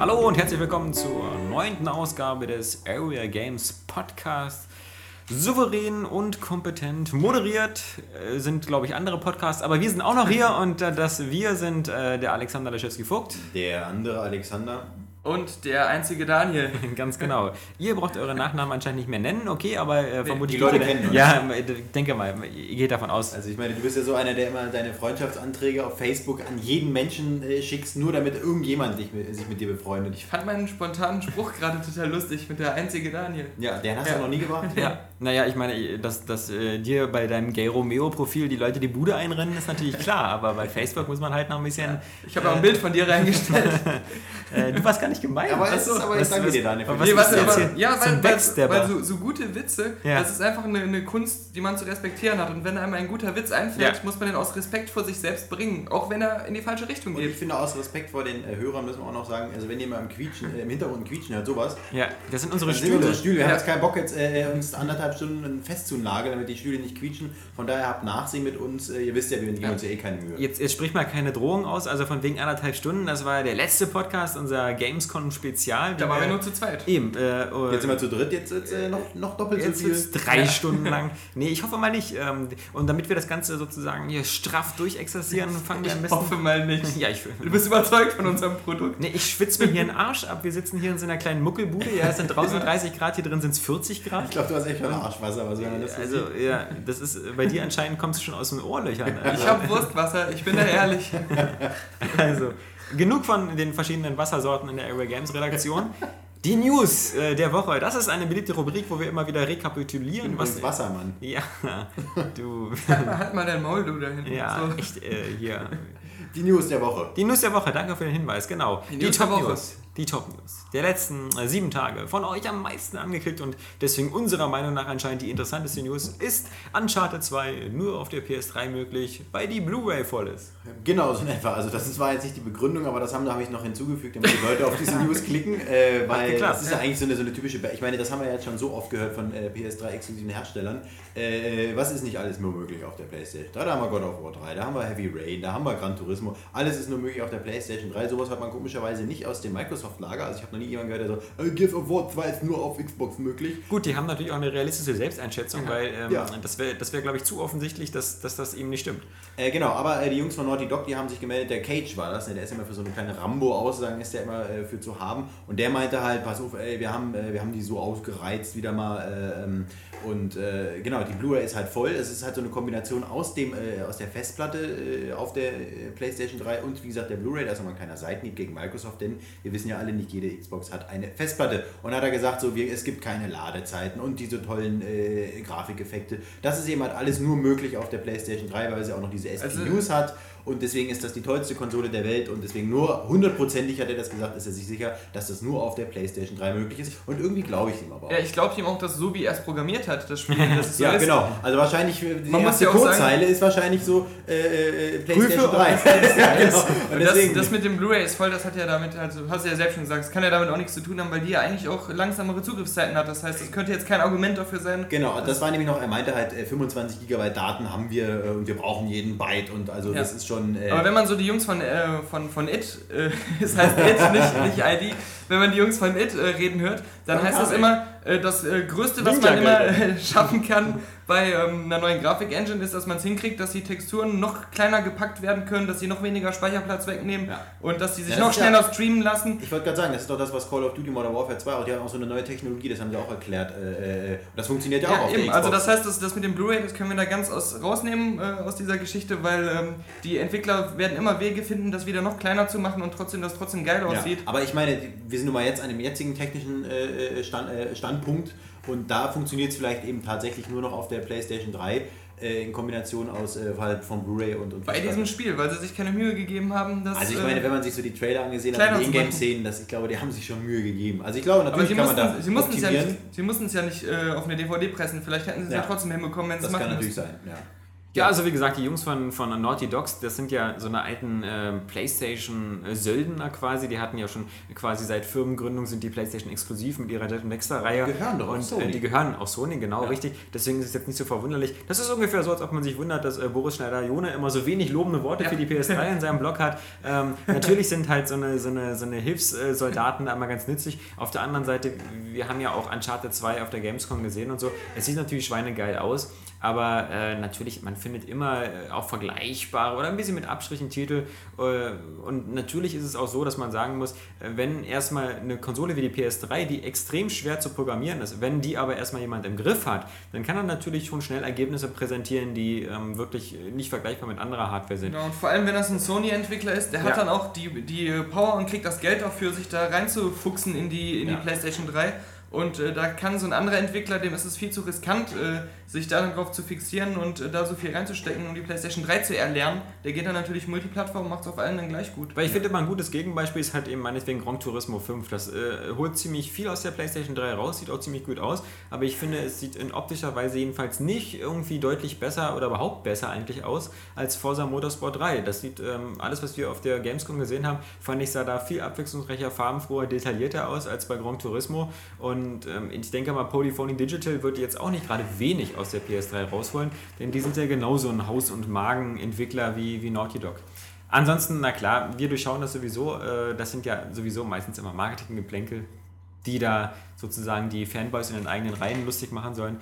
Hallo und herzlich willkommen zur neunten Ausgabe des Area Games Podcast. Souverän und kompetent moderiert äh, sind, glaube ich, andere Podcasts, aber wir sind auch noch hier und äh, das wir sind äh, der Alexander Leschewski-Vogt. Der andere Alexander. Und der einzige Daniel. Ganz genau. Ihr braucht eure Nachnamen anscheinend nicht mehr nennen, okay, aber äh, vermutlich. die Leute kennen uns. Ja, ich denke mal, ihr geht davon aus. Also ich meine, du bist ja so einer, der immer deine Freundschaftsanträge auf Facebook an jeden Menschen äh, schickst, nur damit irgendjemand dich, mit- sich mit dir befreundet. Ich fand meinen spontanen Spruch gerade total lustig mit der einzige Daniel. ja, den hast Ja. du noch nie gebracht? Ja, naja, ich meine, dass, dass äh, dir bei deinem Gay Romeo-Profil die Leute die Bude einrennen, ist natürlich klar, aber bei Facebook muss man halt noch ein bisschen. Ich habe auch ein Bild von dir reingestellt. Äh, du warst gar nicht gemein. Aber, Was- es ist, aber ich was- was- dir, für was willst du aber, ja, weil, weil, weil so, so gute Witze, Ja. das ist einfach eine, eine Kunst, die man zu respektieren hat. Und wenn einem ein guter Witz einfällt, Ja. muss man den aus Respekt vor sich selbst bringen, auch wenn er in die falsche Richtung Und ich geht. finde aus Respekt vor den äh, Hörern müssen wir auch noch sagen, also wenn ihr mal im, Quietschen, äh, im Hintergrund quietschen hört, sowas, Ja, das sind unsere das sind unsere Stühle. Stühle. Wir haben Ja. jetzt keinen Bock, jetzt äh, uns anderthalb Stunden festzunageln, damit die Stühle nicht quietschen. Von daher habt Nachsehen mit uns. Äh, ihr wisst ja, wir geben uns ja eh keine Mühe. Jetzt, jetzt sprich mal keine Drohung aus, also von wegen anderthalb Stunden. Das war der letzte Podcast, unser Gamescom-Spezial. Da waren wir nur zu zweit. Eben. Äh, Jetzt sind wir zu dritt, jetzt ist äh, noch, noch doppelt Jetzt so viel. wird's drei Stunden lang. Nee, ich hoffe mal nicht. Ähm, Und damit wir das Ganze sozusagen hier straff durchexerzieren, fangen wir am Ich besten. hoffe mal nicht. Ja, ich, Du bist überzeugt von unserem Produkt. nee, ich schwitze mir hier einen Arsch ab. Wir sitzen hier in so einer kleinen Muckelbude. Ja, es sind draußen 30 Grad, hier drin sind es 40 Ich Grad. glaube, du hast echt schon Arschwasser, was man das so Also, ja, das ist bei dir anscheinend kommt es schon aus den Ohrlöchern. Ich habe Wurstwasser, ich bin da ehrlich. Also, genug von den verschiedenen Wassersorten in der Area Games Redaktion. Die News äh, der Woche, das ist eine beliebte Rubrik, wo wir immer wieder rekapitulieren, was was. Wassermann. Ja, du. Halt mal, halt mal dein Maul, du da hinten. Ja, So. echt, äh, hier. Die News der Woche. Die News der Woche, danke für den Hinweis, genau. Die News der Woche. News. Die Top News der letzten äh, sieben Tage. Von euch am meisten angeklickt und deswegen unserer Meinung nach anscheinend die interessanteste News ist Uncharted 2 nur auf der PS3 möglich, weil die Blu-ray voll ist. Genau, so in etwa. Also das ist- war jetzt nicht die Begründung, aber das haben, da habe ich noch hinzugefügt, damit die Leute auf diese News klicken, äh, weil geklappt, das ist ja eigentlich so eine, so eine typische, ich meine, das haben wir jetzt schon so oft gehört von äh, PS3-exklusiven Herstellern. Äh, was ist nicht alles nur möglich auf der Playstation 3? Da haben wir God of War 3, da haben wir Heavy Rain, da haben wir Gran Turismo. Alles ist nur möglich auf der Playstation 3. Sowas hat man komischerweise nicht aus dem Microsoft-Lager. Also ich habe noch nie jemanden gehört, der so, äh, Gears of War 2 ist nur auf Xbox möglich. Gut, die haben natürlich auch eine realistische Selbsteinschätzung, weil ähm, Ja. das wäre, das wär, glaube ich, zu offensichtlich, dass, dass das eben nicht stimmt. Äh, genau, aber äh, die Jungs von Naughty Dog, die haben sich gemeldet, der Cage war das, ne? der ist immer für so eine kleine Rambo-Aussagen, ist der immer äh, für zu haben. Und der meinte halt, pass auf, ey, wir haben, äh, wir haben die so ausgereizt wieder mal. Äh, ähm, und genau, die Blu-ray ist halt voll. Es ist halt so eine Kombination aus, dem, äh, aus der Festplatte auf der PlayStation 3 und wie gesagt der Blu-ray. Da ist nochmal ein kleiner Seitenhieb gegen Microsoft, denn wir wissen ja alle, nicht jede Xbox hat eine Festplatte. Und hat er gesagt, so, wir, es gibt keine Ladezeiten und diese tollen äh, Grafikeffekte. Das ist eben halt alles nur möglich auf der PlayStation 3, weil sie auch noch diese Also- SPUs hat. Und deswegen ist das die tollste Konsole der Welt und deswegen nur hundertprozentig hat er das gesagt, ist er sich sicher, dass das nur auf der PlayStation 3 möglich ist. Und irgendwie glaube ich ihm aber auch. Ja, ich glaube ihm auch, dass so wie er es programmiert hat, das Spiel, dass es so Ja, ist. genau. Also wahrscheinlich, äh, die Man erste ja Codezeile ist wahrscheinlich so äh, äh, PlayStation Prüfe, 3. ja, genau. Und Und das, deswegen, das mit dem Blu-ray ist voll, das hat ja damit, also hast du ja selbst schon gesagt, das kann ja damit auch nichts zu tun haben, weil die ja eigentlich auch langsamere Zugriffszeiten hat. Das heißt, das könnte jetzt kein Argument dafür sein. Genau, das war nämlich noch, er meinte halt, äh, 25 Gigabyte Daten haben wir äh, und wir brauchen jeden Byte und also Ja. das ist schon... Äh, Aber wenn man so die Jungs von, äh, von, von It, äh, es heißt It, nicht, nicht ID, wenn man die Jungs von It äh, reden hört, dann Dann heißt das immer, äh, das äh, Größte, was man immer äh, schaffen kann bei ähm, einer neuen Grafik-Engine, ist, dass man es hinkriegt, dass die Texturen noch kleiner gepackt werden können, dass sie noch weniger Speicherplatz wegnehmen Ja. und dass die sich Ja, das noch ist ja- schneller streamen lassen. Ich wollte gerade sagen, das ist doch das, was Call of Duty Modern Warfare 2 auch, die haben auch so eine neue Technologie, das haben sie auch erklärt. Äh, äh, das funktioniert ja auch auf der eben. Xbox. Also das heißt, das, das mit dem Blu-ray, das können wir da ganz aus, rausnehmen äh, aus dieser Geschichte, weil ähm, die Entwickler werden immer Wege finden, das wieder noch kleiner zu machen und trotzdem, dass trotzdem geil aussieht. aber ich meine, wir sind nun mal jetzt an dem jetzigen technischen äh, Stand, äh, Standpunkt und da funktioniert es vielleicht eben tatsächlich nur noch auf der PlayStation 3 äh, in Kombination aus äh, halt von Blu-ray und, und Bei diesem Spiel, weil sie sich keine Mühe gegeben haben, dass. Also ich äh, meine, wenn man sich so die Trailer angesehen hat, die. Ingame-Szenen, das- ich glaube, die haben sich schon Mühe gegeben. Also ich glaube, natürlich kann mussten, man da sie mussten es ja nicht, sie mussten es ja nicht äh, auf eine DVD pressen. Vielleicht hätten sie es ja. Ja. trotzdem hinbekommen, wenn sie Das es kann machen natürlich müssen. sein, ja. Ja, also wie gesagt, die Jungs von, von Naughty Dogs, das sind ja so eine alten äh, PlayStation-Söldner quasi. Die hatten ja schon quasi seit Firmengründung sind die PlayStation exklusiv mit ihrer Jet Dexter-Reihe. Gehören doch auch Und Sony. Äh, die gehören auch Sony, genau, Ja. richtig. Deswegen ist es jetzt nicht so verwunderlich. Das ist ungefähr so, als ob man sich wundert, dass äh, Boris Schneider-Jone immer so wenig lobende Worte Ja. für die PS3 in seinem Blog hat. Ähm, natürlich sind halt so eine, so eine, so eine Hilfssoldaten da immer ganz nützlich. Auf der anderen Seite, wir haben ja auch Uncharted 2 auf der Gamescom gesehen und so. Es sieht natürlich schweinegeil aus. Aber äh, natürlich, man findet immer äh, auch vergleichbare oder ein bisschen mit Abstrichen Titel. Äh, und natürlich ist es auch so, dass man sagen muss, äh, wenn erstmal eine Konsole wie die PS3, die extrem schwer zu programmieren ist, wenn die aber erstmal jemand im Griff hat, dann kann er natürlich schon schnell Ergebnisse präsentieren, die ähm, wirklich nicht vergleichbar mit anderer Hardware sind. Genau, und vor allem, wenn das ein Sony-Entwickler ist, der hat Ja. dann auch die, die Power und kriegt das Geld dafür, sich da reinzufuchsen in die, in Ja. die PlayStation 3. Und äh, da kann so ein anderer Entwickler, dem ist es viel zu riskant, äh, sich da dann drauf zu fixieren und äh, da so viel reinzustecken, um die PlayStation 3 zu erlernen. Der geht dann natürlich Multiplattform und macht es auf allen dann gleich gut. Weil ich finde, mal ein gutes Gegenbeispiel ist halt eben meinetwegen Gran Turismo 5. Das äh, holt ziemlich viel aus der PlayStation 3 raus, sieht auch ziemlich gut aus, aber ich finde, es sieht in optischer Weise jedenfalls nicht irgendwie deutlich besser oder überhaupt besser eigentlich aus als Forza Motorsport 3. Das sieht ähm, alles, was wir auf der Gamescom gesehen haben, fand ich sah da viel abwechslungsreicher, farbenfroher, detaillierter aus als bei Gran Turismo und ähm, ich denke mal, Polyphony Digital wird jetzt auch nicht gerade wenig aus der PS3 rausholen, denn die sind ja genauso ein Haus- und Magenentwickler wie, wie Naughty Dog. Ansonsten, na klar, wir durchschauen das sowieso. Äh, das sind ja sowieso meistens immer Marketinggeplänkel, die da sozusagen die Fanboys in den eigenen Reihen lustig machen sollen.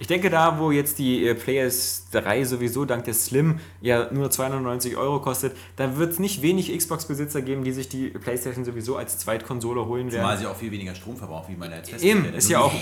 Ich denke, da, wo jetzt die äh, PS3 sowieso dank der Slim ja nur 290 Euro kostet, da wird es nicht wenig Xbox-Besitzer geben, die sich die PlayStation sowieso als Zweitkonsole holen werden. Zumal sie auch viel weniger Strom verbraucht, wie man jetzt Eben, ist ja auch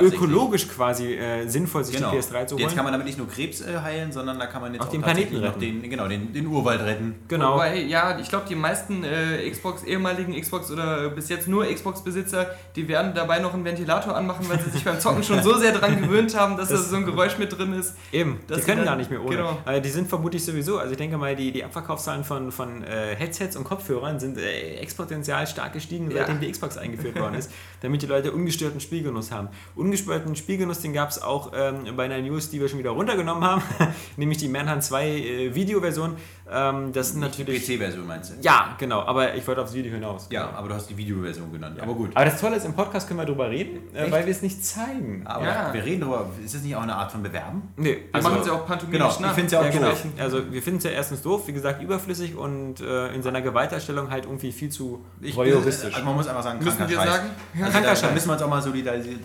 ökologisch quasi äh, sinnvoll, sich Genau. die PS3 zu holen. Jetzt kann man damit nicht nur Krebs äh, heilen, sondern da kann man jetzt Auch den tatsächlich Planeten noch den, genau, den, den Urwald retten. genau. Wobei, ja, ich glaube, die meisten äh, Xbox, ehemaligen Xbox oder bis jetzt nur Xbox-Besitzer, die werden dabei noch einen Ventilator anmachen, weil sie sich beim Zocken schon so sehr daran gewöhnt haben, dass da Das- so ein Geräusch mit drin ist. Eben, die können dann- gar nicht mehr ohne. genau. Äh, die sind vermutlich sowieso, also ich denke mal, die, die Abverkaufszahlen von, von äh, Headsets und Kopfhörern sind äh, exponentiell stark gestiegen, Ja. seitdem die Xbox eingeführt worden ist, damit die Leute ungestörten Spielgenuss haben. Ungestörten Spielgenuss, den gab es auch ähm, bei einer News, die wir schon wieder runtergenommen haben, nämlich die Manhunt 2 äh, Videoversion. Ähm, das sind Nicht die natürlich... PC-Version meinst du? Ja, genau, aber ich wollte aufs Video hinaus. Ja, aber du hast die Videoversion genannt. Aber gut. Aber das Tolle ist, im Podcast können wir drüber reden, äh, Echt? weil wir es nicht zeigen. Aber Ja. wir reden darüber, ist das nicht auch eine Art von Bewerben? Nee, Wir machen sie auch pantomimisch genau, ich nach. find's ja auch Ja, genau. doof. Also wir finden es ja erstens doof, wie gesagt, überflüssig und äh, in seiner Gewalterstellung halt irgendwie viel zu Ich, voyeuristisch. Also man muss einfach sagen, Müssen wir Scheiß. sagen? Also Kranker da, da Scheiß. müssen wir uns auch mal solidarisieren.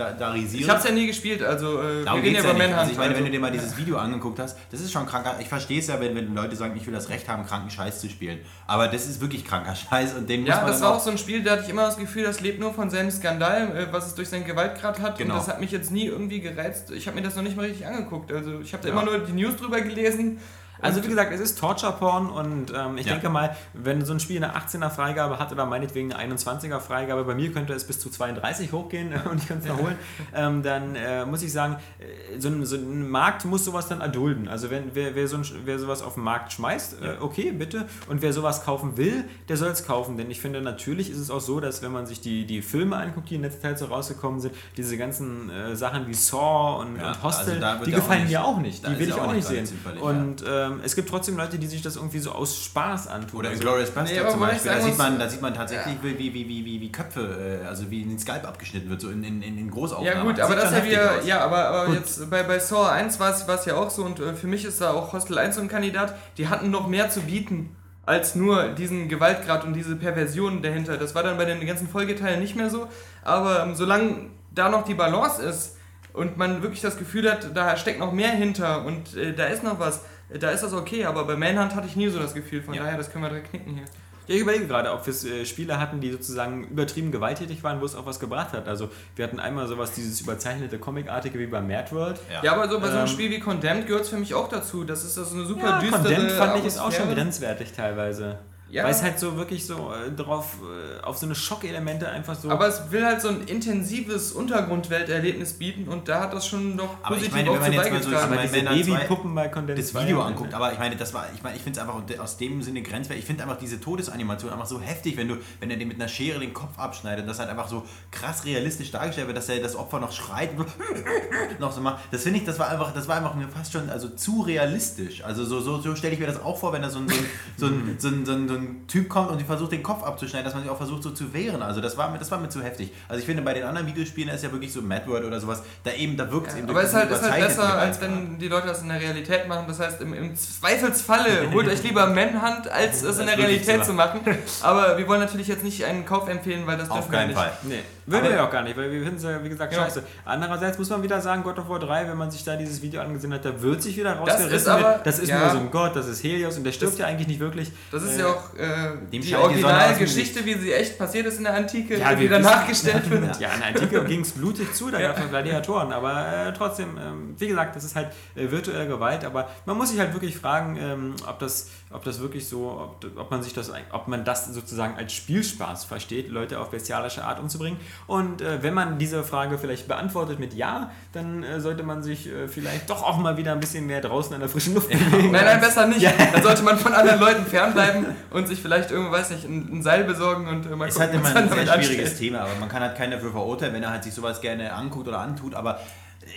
Ich hab's ja nie gespielt, also äh, wir reden ja ja über nicht. Manhunt. Also ich meine, wenn du also- dir mal dieses Video angeguckt hast, das ist schon kranker. Ich verstehe es ja, wenn, wenn Leute sagen, ich will das Recht haben, kranken Scheiß zu spielen. Aber das ist wirklich kranker Scheiß und den muss Ja, das war auch so ein Spiel, da hatte ich immer das Gefühl, das lebt nur von seinem Skandal, äh, was es durch seinen Gewaltgrad hat. Genau. Und das hat mich jetzt nie irgendwie gereizt. Ich habe mir das noch nicht mal richtig angeguckt. Also ich habe da Ja. immer nur die News drüber gelesen. Also Und- wie gesagt, es ist Torture-Porn und ähm, ich Ja. denke mal, wenn so ein Spiel eine 18er Freigabe hat oder meinetwegen eine 21er Freigabe, bei mir könnte es bis zu 32 hochgehen und ich könnte es noch holen, ähm, dann äh, muss ich sagen, äh, so ein, so ein Markt muss sowas dann erdulden. Also wenn wer, wer, so ein, wer sowas auf den Markt schmeißt, äh, okay, bitte. Und wer sowas kaufen will, der soll es kaufen. Denn ich finde, natürlich ist es auch so, dass wenn man sich die, die Filme anguckt, die in letzter Zeit so rausgekommen sind, diese ganzen äh, Sachen wie Saw und, Ja, und Hostel, also die ja auch gefallen nicht- mir auch nicht. Die will ja ich auch auch nicht sehen. ganz zimperlich, Und ähm, es gibt trotzdem Leute, die sich das irgendwie so aus Spaß antun. Oder Also, Inglourious Bastard Nee, zum Beispiel. Da sieht, man, da sieht man tatsächlich, wie, wie, wie, wie, wie Köpfe, äh, also wie ein Skalp abgeschnitten wird, so in, in, in Großaufnahmen. Ja gut, Das aber das ist ja wieder, ja, aber, aber Gut. jetzt bei, bei Saw 1 war es ja auch so und äh, für mich ist da auch Hostel 1 so ein Kandidat, die hatten noch mehr zu bieten als nur diesen Gewaltgrad und diese Perversion dahinter. Das war dann bei den ganzen Folgeteilen nicht mehr so, aber ähm, solange da noch die Balance ist und man wirklich das Gefühl hat, da steckt noch mehr hinter und äh, da ist noch was, da ist das okay, aber bei Manhunt hatte ich nie so das Gefühl, von Ja. daher, das können wir direkt knicken hier. Ja, ich überlege gerade, ob wir äh, Spiele hatten, die sozusagen übertrieben gewalttätig waren, wo es auch was gebracht hat. Also wir hatten einmal sowas, dieses überzeichnete Comicartige wie bei Mad World. Ja, aber so bei so einem Ähm, Spiel wie Condemned gehört es für mich auch dazu. Das ist das eine super Ja, düstere Condemned fand ich ist auch schon grenzwertig teilweise. Ja. Weil es halt so wirklich so äh, drauf, äh, auf so eine Schockelemente einfach so. Aber es will halt so ein intensives Untergrundwelterlebnis bieten und da hat das schon noch Aber ich meine, auch wenn man zu jetzt mal so beigetragen. aber diese Babypuppen bei Condensed das war Video ja- anguckt, aber ich meine, das war, ich meine, ich finde es einfach aus dem Sinne grenzwertig. Ich finde einfach diese Todesanimation einfach so heftig, wenn du, wenn er den mit einer Schere den Kopf abschneidet, das halt einfach so krass realistisch dargestellt wird, dass er das Opfer noch schreit und noch so macht. Das finde ich, das war einfach, das war einfach mir fast schon also zu realistisch. Also so, so, so stelle ich mir das auch vor, wenn da so ein, so ein, so ein, so ein, so ein Typ kommt und die versucht den Kopf abzuschneiden, dass man sich auch versucht so zu wehren. Also das war mir, das war mir zu heftig. Also ich finde bei den anderen Videospielen ist ja wirklich so Mad World oder sowas, da eben, da wirkt es eben aber es ist halt, ist halt besser, als wenn die Leute das in der Realität machen. Das heißt, im, im Zweifelsfalle holt euch lieber Manhunt, als es in der Realität zu machen. Aber wir wollen natürlich jetzt nicht einen Kauf empfehlen, weil das Auf dürfen wir keinen nicht. Fall. Nee, würden Aber- wir auch gar nicht, weil wir finden es ja, wie gesagt, Ja. scheiße. Andererseits muss man wieder sagen, God of War 3, wenn man sich da dieses Video angesehen hat, da wird sich wieder Das rausgerissen. ist aber- das ist ja. nur so ein Gott, das ist Helios und der stirbt Das- ja eigentlich nicht wirklich. Das ist Äh, ja auch äh, die dem Originalgeschichte, wie sie echt passiert ist in der Antike, Ja, die dann wissen- nachgestellt wird. Ja, in der Antike ging es blutig zu, da Ja. gab es Gladiatoren, aber äh, trotzdem, ähm, wie gesagt, das ist halt äh, virtuelle Gewalt, aber man muss sich halt wirklich fragen, ähm, ob, das, ob das wirklich so, ob, ob man sich das, ob man das sozusagen als Spielspaß versteht, Leute auf bestialische Art umzubringen. Und äh, wenn man diese Frage vielleicht beantwortet mit Ja, dann äh, sollte man sich äh, vielleicht doch auch mal wieder ein bisschen mehr draußen an der frischen Luft bewegen. Nein, nein, besser nicht. Ja. Dann sollte man von anderen Leuten fernbleiben und sich vielleicht irgendwo, weiß nicht, ein, ein Seil besorgen und äh, mal Ist halt gucken, immer ein sehr schwieriges anstellt. Thema, aber man kann halt keinen dafür verurteilen, wenn er halt sich sowas gerne anguckt oder antut, aber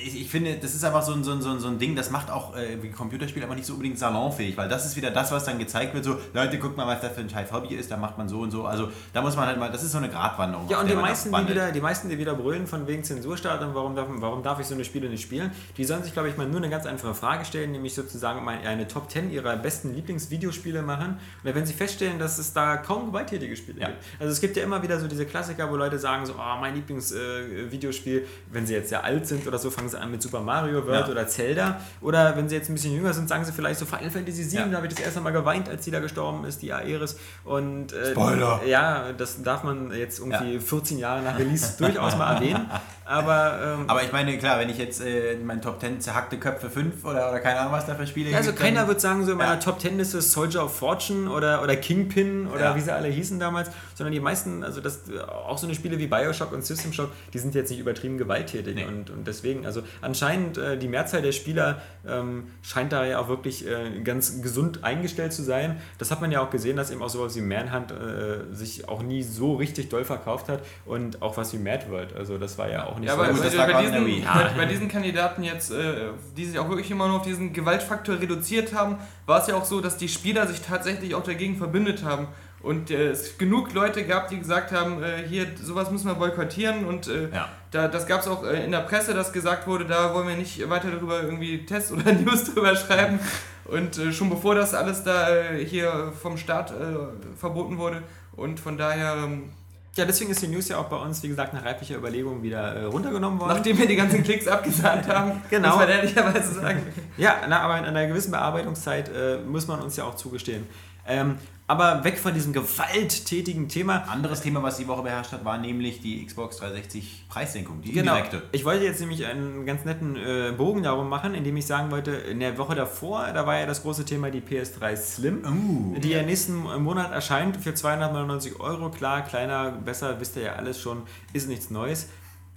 ich, ich finde, das ist einfach so ein, so ein, so ein, so ein Ding, das macht auch äh, wie Computerspiele aber nicht so unbedingt salonfähig, weil das ist wieder das, was dann gezeigt wird, so, Leute, guckt mal, was das für ein scheiß Hobby ist, da macht man so und so, also da muss man halt mal, das ist so eine Gratwanderung. Ja, und die meisten, die wieder, die meisten, die wieder brüllen von wegen Zensurstaat und warum darf, warum darf ich so eine Spiele nicht spielen, die sollen sich, glaube ich, mal nur eine ganz einfache Frage stellen, nämlich sozusagen mal eine Top 10 ihrer besten Lieblingsvideospiele machen. Und wenn sie feststellen, dass es da kaum gewalttätige Spiele Ja. gibt. Also es gibt ja immer wieder so diese Klassiker, wo Leute sagen so, oh, mein Lieblingsvideospiel, wenn sie jetzt sehr alt sind oder so, fangen sie an mit Super Mario World Ja. oder Zelda. Oder wenn sie jetzt ein bisschen jünger sind, sagen sie vielleicht so Final Fantasy VII, Ja. da habe ich das erste Mal geweint, als die da gestorben ist, die Aeris. Und äh, Spoiler. ja, das darf man jetzt irgendwie 14 Jahre nach Release durchaus mal erwähnen. Aber, ähm, Aber ich meine, klar, wenn ich jetzt äh, in meinen Top 10 zerhackte Köpfe 5 oder, oder keine Ahnung, was da für Spiele also gibt, keiner wird sagen, so in meiner Ja. Top 10 Liste ist Soldier of Fortune oder, oder Kingpin oder Ja. wie sie alle hießen damals, sondern die meisten, also das auch so eine Spiele wie Bioshock und System Shock, die sind jetzt nicht übertrieben gewalttätig. Nee. Und, und deswegen, also anscheinend äh, die Mehrzahl der Spieler ähm, scheint da ja auch wirklich äh, ganz gesund eingestellt zu sein. Das hat man ja auch gesehen, dass eben auch sowas wie Manhunt äh, sich auch nie so richtig doll verkauft hat und auch was wie Mad World. Also das war ja auch nicht Ja, so. aber gut, bei, das bei, der diesen, bei, bei diesen Kandidaten jetzt, äh, die sich auch wirklich immer nur auf diesen Gewaltfaktor reduziert haben, war es ja auch so, dass die Spieler sich tatsächlich auch dagegen verbündet haben. Und äh, es genug Leute gab, die gesagt haben, äh, hier, sowas müssen wir boykottieren. Und äh, Ja. da, das gab es auch äh, in der Presse, dass gesagt wurde, da wollen wir nicht weiter darüber irgendwie Tests oder News drüber schreiben. Und äh, schon bevor das alles da äh, hier vom Staat äh, verboten wurde. Und von daher, ähm, Ja, deswegen ist die News ja auch bei uns, wie gesagt, nach reiflicher Überlegung wieder äh, runtergenommen worden. nachdem wir die ganzen Klicks abgesahnt haben, Genau. muss man ehrlicherweise sagen. Ja, na, aber in einer gewissen Bearbeitungszeit äh, muss man uns ja auch zugestehen. Ähm, aber weg von diesem gewalttätigen Thema. Anderes Thema, was die Woche beherrscht hat, war nämlich die Xbox 360 Preissenkung, die Genau. indirekte. Ich wollte jetzt nämlich einen ganz netten äh, Bogen darum machen, indem ich sagen wollte, in der Woche davor, da war ja das große Thema die PS3 Slim. Uh. Die ja nächsten Monat erscheint für 299 Euro. Klar, kleiner, besser, wisst ihr ja alles schon, ist nichts Neues.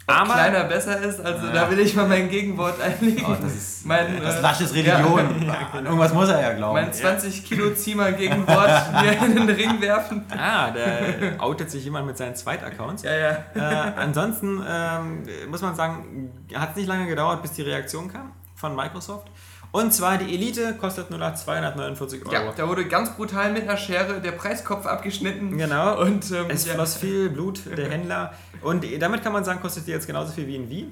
Ob kleiner besser ist, also da will ich mal mein Gegenwort einlegen. Oh, das ist mein, das äh, Lasches Religion. An Irgendwas muss er ja glauben. Mein 20 Kilo Ziemer Gegenwort mir in den Ring werfen. Ah, da outet sich jemand mit seinen Zweitaccounts. Ja, ja. Äh, ansonsten ähm, muss man sagen, hat es nicht lange gedauert, bis die Reaktion kam von Microsoft. Und zwar die Elite kostet nur noch 249 Euro. Ja, da wurde ganz brutal mit einer Schere der Preiskopf abgeschnitten. Genau. Und ähm, es ja. floss viel Blut der Händler. Und damit kann man sagen, kostet die jetzt genauso viel wie ein Wii.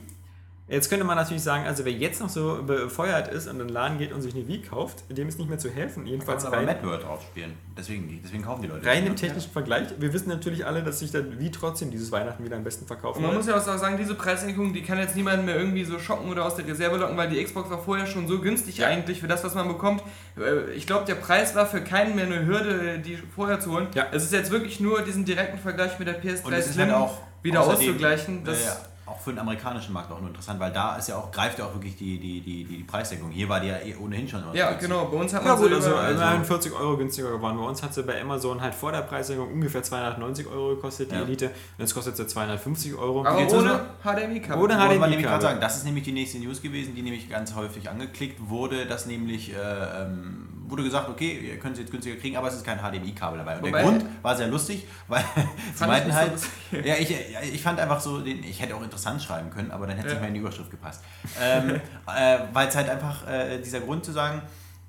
Jetzt könnte man natürlich sagen, also wer jetzt noch so befeuert ist und in den Laden geht und sich eine Wii kauft, dem ist nicht mehr zu helfen. Jedenfalls aber rein, Mad World drauf spielen. Deswegen, die- deswegen kaufen die Leute. rein im das. technischen Vergleich. Wir wissen natürlich alle, dass sich dann Wii trotzdem dieses Weihnachten wieder am besten verkaufen Und man wird. muss ja auch sagen, diese Preissenkung, die kann jetzt niemanden mehr irgendwie so schocken oder aus der Reserve locken, weil die Xbox war vorher schon so günstig Ja. eigentlich für das, was man bekommt. Äh, Ich glaube, der Preis war für keinen mehr eine Hürde, die vorher zu holen. Ja. Es ist jetzt wirklich nur diesen direkten Vergleich mit der PS3 Und es ist Slim halt auch wieder auszugleichen. Das Ja, ja. Auch für den amerikanischen Markt auch nur interessant, weil da ist ja auch, greift ja auch wirklich die, die, die, die Preisdeckung. Hier war die ja eh ohnehin schon. Ja, genau. Bei uns hat Ja man gut, so also immerhin 40 Euro günstiger geworden. Bei uns hat sie bei Amazon halt vor der Preissenkung ungefähr 290 Euro gekostet, die Ja. Elite. Und jetzt kostet sie 250 Euro. aber Jetzt ohne HDMI-Kabel. Ohne Wollte man HDMI nämlich gerade Kabel. sagen, das ist nämlich die nächste News gewesen, die nämlich ganz häufig angeklickt wurde, dass nämlich äh, ähm, wurde gesagt, okay, ihr könnt es jetzt günstiger kriegen, aber es ist kein HDMI-Kabel dabei. Und Wobei- der Grund war sehr lustig, weil sie meinten so halt, lustig. ja, ich, ich fand einfach so, den, ich hätte auch interessant schreiben können, aber dann hätte es Ja. nicht mehr in die Überschrift gepasst. Ähm, äh, weil es halt einfach äh, dieser Grund zu sagen,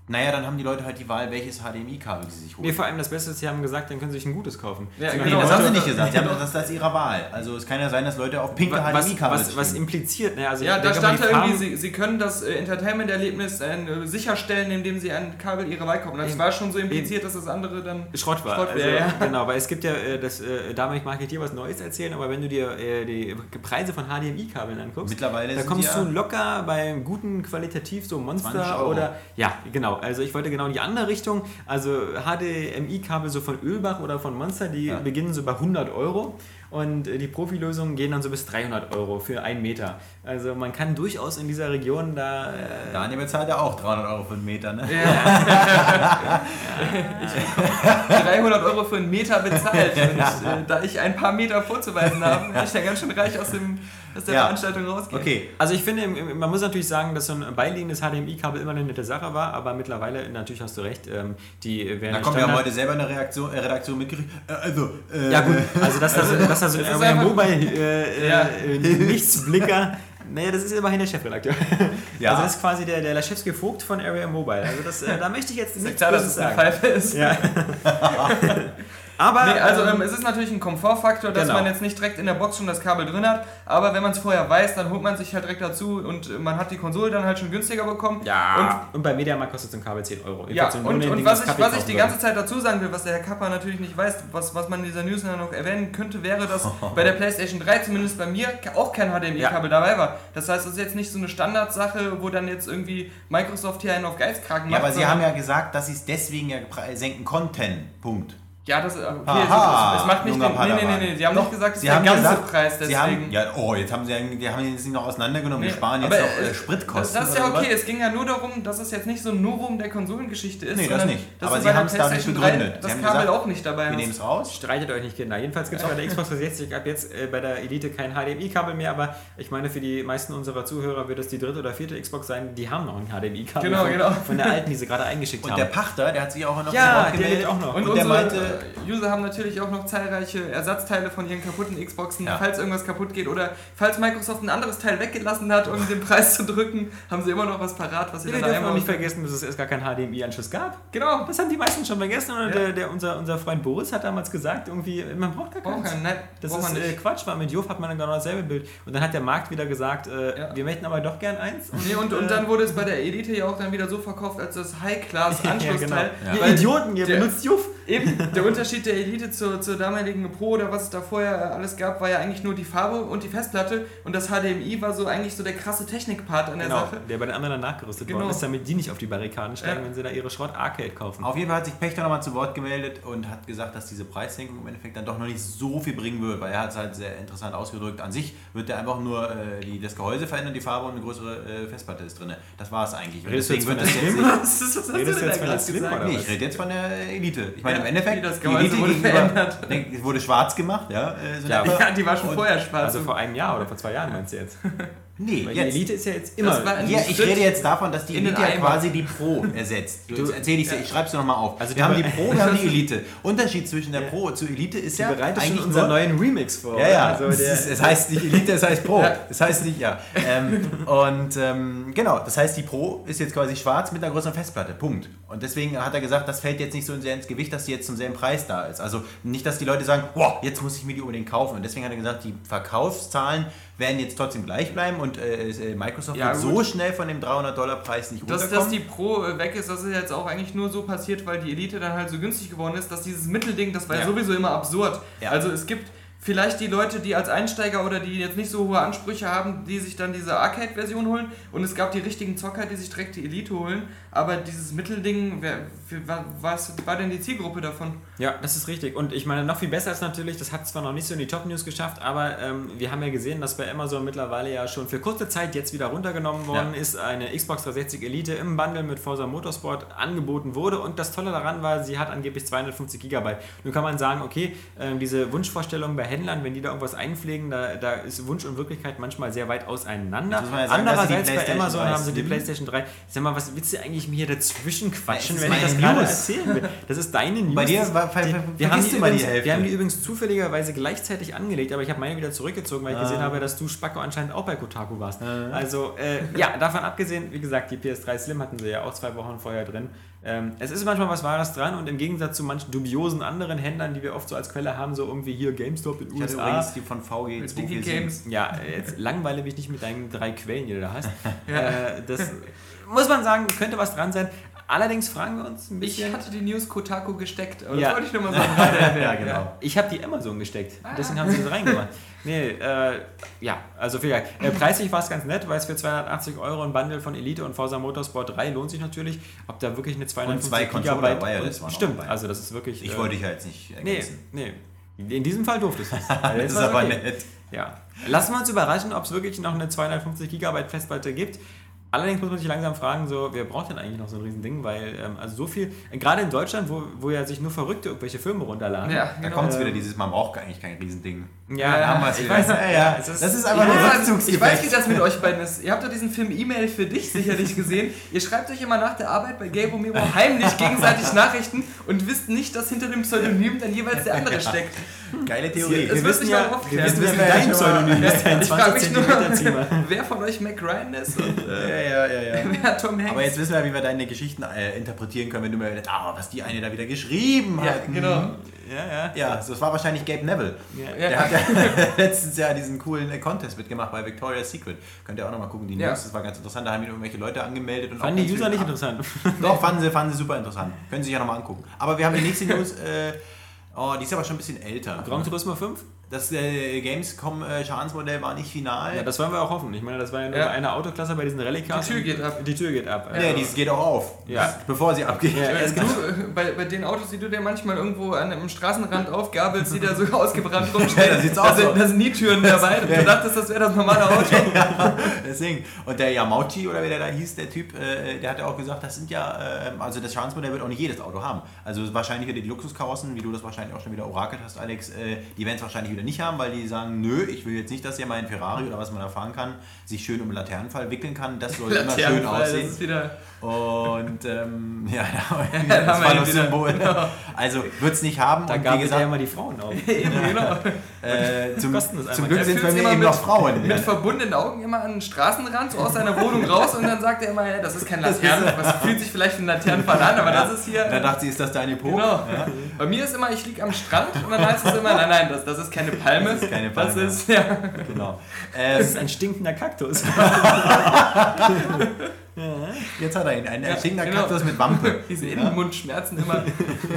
naja, dann haben die Leute halt die Wahl, welches HDMI-Kabel sie sich holen. Nee, vor allem das Beste ist, sie haben gesagt, dann können sie sich ein gutes kaufen. Ja, genau. Das haben sie nicht gesagt. Sie haben gesagt, das ist ihre Wahl. Also es kann ja sein, dass Leute auf pinke was, HDMI-Kabel was, was stehen. impliziert, ne? also Ja, da stand da irgendwie, sie, sie können das äh, Entertainment-Erlebnis äh, sicherstellen, indem sie ein Kabel ihrer Wahl kaufen. Das Eben. war schon so impliziert, dass das andere dann. Schrott war. Schrott also, wäre, ja. Genau, weil es gibt ja, äh, das, äh, da mag ich dir was Neues erzählen, aber wenn du dir äh, die Preise von HDMI-Kabeln anguckst, Mittlerweile da kommst du locker bei guten qualitativ so 20 Monster oder ja, genau. Also ich wollte genau in die andere Richtung. Also HDMI-Kabel so von Ölbach oder von Monster, die Ja. beginnen so bei 100 Euro und äh, die Profilösungen gehen dann so bis 300 Euro für einen Meter. Also man kann durchaus in dieser Region da äh, Daniel bezahlt ja auch 300 Euro für einen Meter, ne? Ja. ich 300 Euro für einen Meter bezahlt. Und äh, da ich ein paar Meter vorzuweisen habe, bin ich dann ganz schön reich aus, dem, aus der Ja. Veranstaltung rausgehen. Okay, Also ich finde, man muss natürlich sagen, dass so ein beiliegendes HDMI-Kabel immer eine nette Sache war, aber mittlerweile, natürlich hast du recht, ähm, die werden da kommen wir haben heute selber eine Reaktion, äh, Redaktion mitgekriegt. Äh, also, äh, Ja gut, also dass das, dass das so ein Das ist Area einfach- Mobile äh, Ja. äh, Nichtsblicker, naja, das ist immerhin der Chefredakteur. Ja. Also das ist quasi der, der Laschewski Vogt von Area Mobile. Also das, äh, da möchte ich jetzt nichts klar, dass es eine sagen. Pfeife ist. Ja. aber Nee, also ähm, ähm, es ist natürlich ein Komfortfaktor, dass Genau. man jetzt nicht direkt in der Box schon das Kabel drin hat, aber wenn man es vorher weiß, dann holt man sich halt direkt dazu und äh, man hat die Konsole dann halt schon günstiger bekommen. ja, und, bei Mediamarkt kostet so ein Kabel 10 Euro. Und, ja, und, und No-Name-Ding, was ich, was ich die ganze Zeit dazu sagen will, was der Herr Kappa natürlich nicht weiß, was, was man in dieser News noch erwähnen könnte, wäre, dass bei der PlayStation 3 zumindest bei mir auch kein HDMI-Kabel dabei war. Das heißt, das ist jetzt nicht so eine Standardsache, wo dann jetzt irgendwie Microsoft hier einen auf Geizkragen ja, macht. aber sie haben ja gesagt, dass sie es deswegen ja senken konnten. Punkt. Ja, das ist. Okay, Aha, es, es macht nicht. Nee, nee, nee, nee. Sie haben Doch, nicht gesagt, es sie ist der haben ganze gesagt, Preis, Sie deswegen. haben, ja, oh, jetzt haben sie, einen- die haben ihn jetzt nicht noch auseinandergenommen. Wir Nee, sparen jetzt aber, noch äh, äh, Spritkosten. Das ist ja oder okay, was? es ging ja nur darum, dass es jetzt nicht so ein Novum der Konsolengeschichte ist. Nee, das nicht. dass Aber sie sie haben es dadurch PlayStation 3 begründet. Sie Das Kabel gesagt, auch nicht dabei Wir nehmen es raus. Streitet euch nicht, Kinder. Jedenfalls gibt es bei der Xbox 360 ab jetzt äh, bei der Elite kein HDMI-Kabel mehr, aber ich meine, für die meisten unserer Zuhörer wird es die dritte oder vierte Xbox sein, die haben noch ein HDMI-Kabel Genau, von, genau. von der alten, die sie gerade eingeschickt Und haben. der Pachter, der hat sich auch noch Ja, der auch noch. Und, Und der meinte, äh, User haben natürlich auch noch zahlreiche Ersatzteile von ihren kaputten Xboxen, Ja. falls irgendwas kaputt geht oder falls Microsoft ein anderes Teil weggelassen hat, um den Preis zu drücken, haben sie immer noch was parat, was sie wir dann einmal nicht vergessen, dass es erst gar keinen HDMI-Anschluss gab. Genau. Das haben die meisten schon vergessen. Und Ja. der, der, unser, unser Freund Boris hat damals gesagt, irgendwie, man braucht gar Braucht keins. keinen, Das braucht ist äh. Quatsch, weil mit Jof hat man dann genau dasselbe Bild. Und dann hat der Markt wieder gesagt, äh, Ja. wir möchten aber doch gern eins. Nee, und, und äh, dann wurde es bei der Elite ja auch dann wieder so verkauft als das High-Class-Anschlussteil. Ja, genau. weil Ihr Idioten, ihr benutzt Juff. Eben, der Unterschied der Elite zur, zur damaligen Pro oder was es da vorher alles gab, war ja eigentlich nur die Farbe und die Festplatte und das HDMI war so eigentlich so der krasse Technikpart an der Genau, Sache. der bei den anderen nachgerüstet Genau. worden ist, damit die nicht auf die Barrikaden steigen, Ja. wenn sie da ihre Schrott-Arcade kaufen. Auf jeden Fall hat sich Pechter nochmal zu Wort gemeldet und hat gesagt, dass diese Preissenkung im Endeffekt dann doch noch nicht so viel bringen wird, weil er hat es halt sehr interessant ausgedrückt. An sich wird er einfach nur äh, die, das Gehäuse verändern, die Farbe und eine größere äh, Festplatte ist drin. Das war es eigentlich. Redest du jetzt von der jetzt Slim? Redest du da von der gerade Slim gesagt? oder Nee, was? ich rede jetzt von der Elite. Ich meine, Ja, im Endeffekt, das die Gehäuse Elite wurde verändert. denk, wurde schwarz gemacht, ja. Äh, so Ja. Ja, die war schon Und- vorher schwarz. Also vor einem Jahr oder vor zwei Jahren meinst du jetzt? Nee, Weil jetzt. die Elite ist ja jetzt immer. Ja, ich rede jetzt davon, dass die Elite ja quasi die Pro ersetzt. Du- Jetzt erzähle ich dir, ich schreibe es dir nochmal auf. Also wir du haben die Pro, wir haben die Elite. Unterschied zwischen der Pro zu Elite ist Du ja bereitest eigentlich unseren neuen Remix vor. Ja, ja. Also es, es heißt nicht Elite, es heißt Pro. Ja. Es heißt nicht, ja. Ähm, und ähm, genau, das heißt, die Pro ist jetzt quasi schwarz mit einer größeren Festplatte. Punkt. Und deswegen hat er gesagt, das fällt jetzt nicht so sehr ins Gewicht, dass die jetzt zum selben Preis da ist. Also nicht, dass die Leute sagen, wow, jetzt muss ich mir die unbedingt kaufen. Und deswegen hat er gesagt, die Verkaufszahlen werden jetzt trotzdem gleich bleiben und äh, äh, Microsoft Ja, wird gut. so schnell von dem 300-Dollar-Preis nicht Dass, runterkommen. dass die Pro äh, weg ist, das ist jetzt auch eigentlich nur so passiert, weil die Elite dann halt so günstig geworden ist, dass dieses Mittelding, das war ja, Ja. sowieso immer absurd. Ja. Also es gibt vielleicht die Leute, die als Einsteiger oder die jetzt nicht so hohe Ansprüche haben, die sich dann diese Arcade-Version holen. Und es gab die richtigen Zocker, die sich direkt die Elite holen. Aber dieses Mittelding, wer, wa- was war denn die Zielgruppe davon? Ja, das ist richtig. Und ich meine, noch viel besser ist natürlich, das hat zwar noch nicht so in die Top-News geschafft, aber ähm, wir haben ja gesehen, dass bei Amazon mittlerweile ja schon für kurze Zeit jetzt wieder runtergenommen worden Ja. ist, eine Xbox 360 Elite im Bundle mit Forza Motorsport angeboten wurde. Und das Tolle daran war, sie hat angeblich 250 Gigabyte. Nun kann man sagen, okay, ähm, diese Wunschvorstellungen bei Händlern, wenn die da irgendwas einpflegen, da, da ist Wunsch und Wirklichkeit manchmal sehr weit auseinander. Ja Andererseits bei Amazon 3 haben sie die Slim- PlayStation 3. Sag mal, was willst du eigentlich mir hier dazwischen quatschen, wenn ich das gerade erzählen will? Das ist deine News. Bei dir war- ver- die- ver- wir, haben die die übrigens, Hälfte. wir haben die übrigens zufälligerweise gleichzeitig angelegt, aber ich habe meine wieder zurückgezogen, weil ich Ah. gesehen habe, dass du Spacko anscheinend auch bei Kotaku warst. Also, äh, ja, davon abgesehen, wie gesagt, die PS3 Slim hatten sie ja auch zwei Wochen vorher drin. Ähm, es ist manchmal was Wahres dran und im Gegensatz zu manchen dubiosen anderen Händlern, die wir oft so als Quelle haben, so irgendwie hier GameStop in Ich hatte USA. übrigens die von VG Digi 247. Games. Ja, jetzt langweile mich nicht mit deinen drei Quellen, die du da hast. Ja. Äh, das muss man sagen, könnte was dran sein. Allerdings fragen wir uns ein Ich bisschen. hatte die News Kotaku gesteckt, aber Ja. das wollte ich nochmal sagen. Ja, genau. Ich habe die Amazon gesteckt. Ah. Deswegen haben sie das reingemacht. Nee, äh, ja, also viel. Äh, preislich war es ganz nett, weil es für 280 Euro ein Bundle von Elite und Forza Motorsport 3 lohnt sich natürlich. Ob da wirklich eine 250 zwei Controller Gigabyte Wireless waren Stimmt, dabei. also das ist wirklich. Ich äh, wollte dich ja jetzt nicht Nee, ergänzen. nee. In diesem Fall durftest du es. Das ist aber okay. nett. Ja. Lassen wir uns überraschen, ob es wirklich noch eine 250 Gigabyte Festplatte gibt. Allerdings muss man sich langsam fragen, so, wer braucht denn eigentlich noch so ein Riesending? Weil, ähm, also so viel, äh, gerade in Deutschland, wo, wo ja sich nur Verrückte irgendwelche Filme runterladen. Ja, Da genau. kommt es Ähm, wieder dieses, man braucht eigentlich kein Riesending. Ja, Ja, haben wir es ich wieder. weiß, Ja, ja. es ist, Das ist aber nur Ja, Rückzugsgefecht. ich weiß, wie das mit euch beiden ist. Ihr habt doch diesen Film E-Mail für dich sicherlich gesehen. Ihr schreibt euch immer nach der Arbeit bei Gabo Miro heimlich gegenseitig Nachrichten und wisst nicht, dass hinter dem Pseudonym dann jeweils der andere steckt. Geile Theorie. Das wir wissen ja, wir aufklären. wissen ja dein. Pseudonym ist, Ich frage 20 mich nur, wer von euch Mac Ryan ist und äh, Ja, ja, ja, ja. wer Tom Hanks. Aber jetzt wissen wir, wie wir deine Geschichten äh, interpretieren können, wenn du mir ah, was die eine da wieder geschrieben ja, hat. genau. Ja, ja. Ja, das war wahrscheinlich Gabe Neville. Ja. Ja. Der hat ja letztens ja diesen coolen Contest mitgemacht bei Victoria's Secret. Könnt ihr auch nochmal gucken, die Ja. News, das war ganz interessant. Da haben ihn irgendwelche Leute angemeldet. Und Fanden die User nicht interessant. Doch, fanden sie, fanden sie super interessant. Können Sie sich ja nochmal angucken. Aber wir haben die nächste News. Äh, oh, die ist aber schon ein bisschen älter. Gran Turismo 5? Das äh, Gamescom-Schadensmodell war nicht final. Ja, das wollen wir auch hoffen. Ich meine, das war ja nur Ja. eine Autoklasse bei diesen Rallye-Cars. Die Tür geht ab. Die Tür geht ab. Nee, die geht auch auf. Ja. Bevor sie abgeht. Ja, Äh, es du, äh, bei, bei den Autos, die du dir manchmal irgendwo an einem Straßenrand aufgabelst, die da so ausgebrannt rumstehen, da sieht's auch da, so sind, da sind nie Türen dabei. Du dachtest, das wäre das normale Auto. Deswegen. Und der Yamauchi oder wie der da hieß, der Typ, äh, der hat ja auch gesagt, das sind ja, äh, also das Schadensmodell wird auch nicht jedes Auto haben. Also wahrscheinlich wieder die Luxuskarossen, wie du das wahrscheinlich auch schon wieder orakelt hast, Alex, äh, die werden es wahrscheinlich wieder nicht haben, weil die sagen, nö, ich will jetzt nicht, dass ihr mein Ferrari oder was man da fahren kann, sich schön um einen Laternenfall wickeln kann. Das soll immer schön Laternenfall, das aussehen. ist wieder. Und ähm, ja, da das haben wir ihn Phallus-Symbol. Also wird es nicht haben. Da und gab wie es ja immer die Frauen auf. Eben, genau. äh, zum, kosten das zum. Glück sind bei mir immer eben mit- noch Frauen. Mit verbundenen Augen immer an den Straßenrand, so aus seiner Wohnung raus und dann sagt er immer, ja, das ist kein Laternenfall. Was fühlt sich vielleicht ein Laternenfall an, aber das ist hier. Da dachte sie, ist das deine Po? Genau. Bei mir ist immer, ich liege am Strand und dann heißt es immer, nein, nein, das, das ist keine Palme. Das ist keine Das Palme. ist, ja. Genau. Das Ähm, ist ein stinkender Kaktus. jetzt hat er ihn. Ein Ja, stinkender genau. Kaktus mit Wampe. Diese Innenmundschmerzen immer.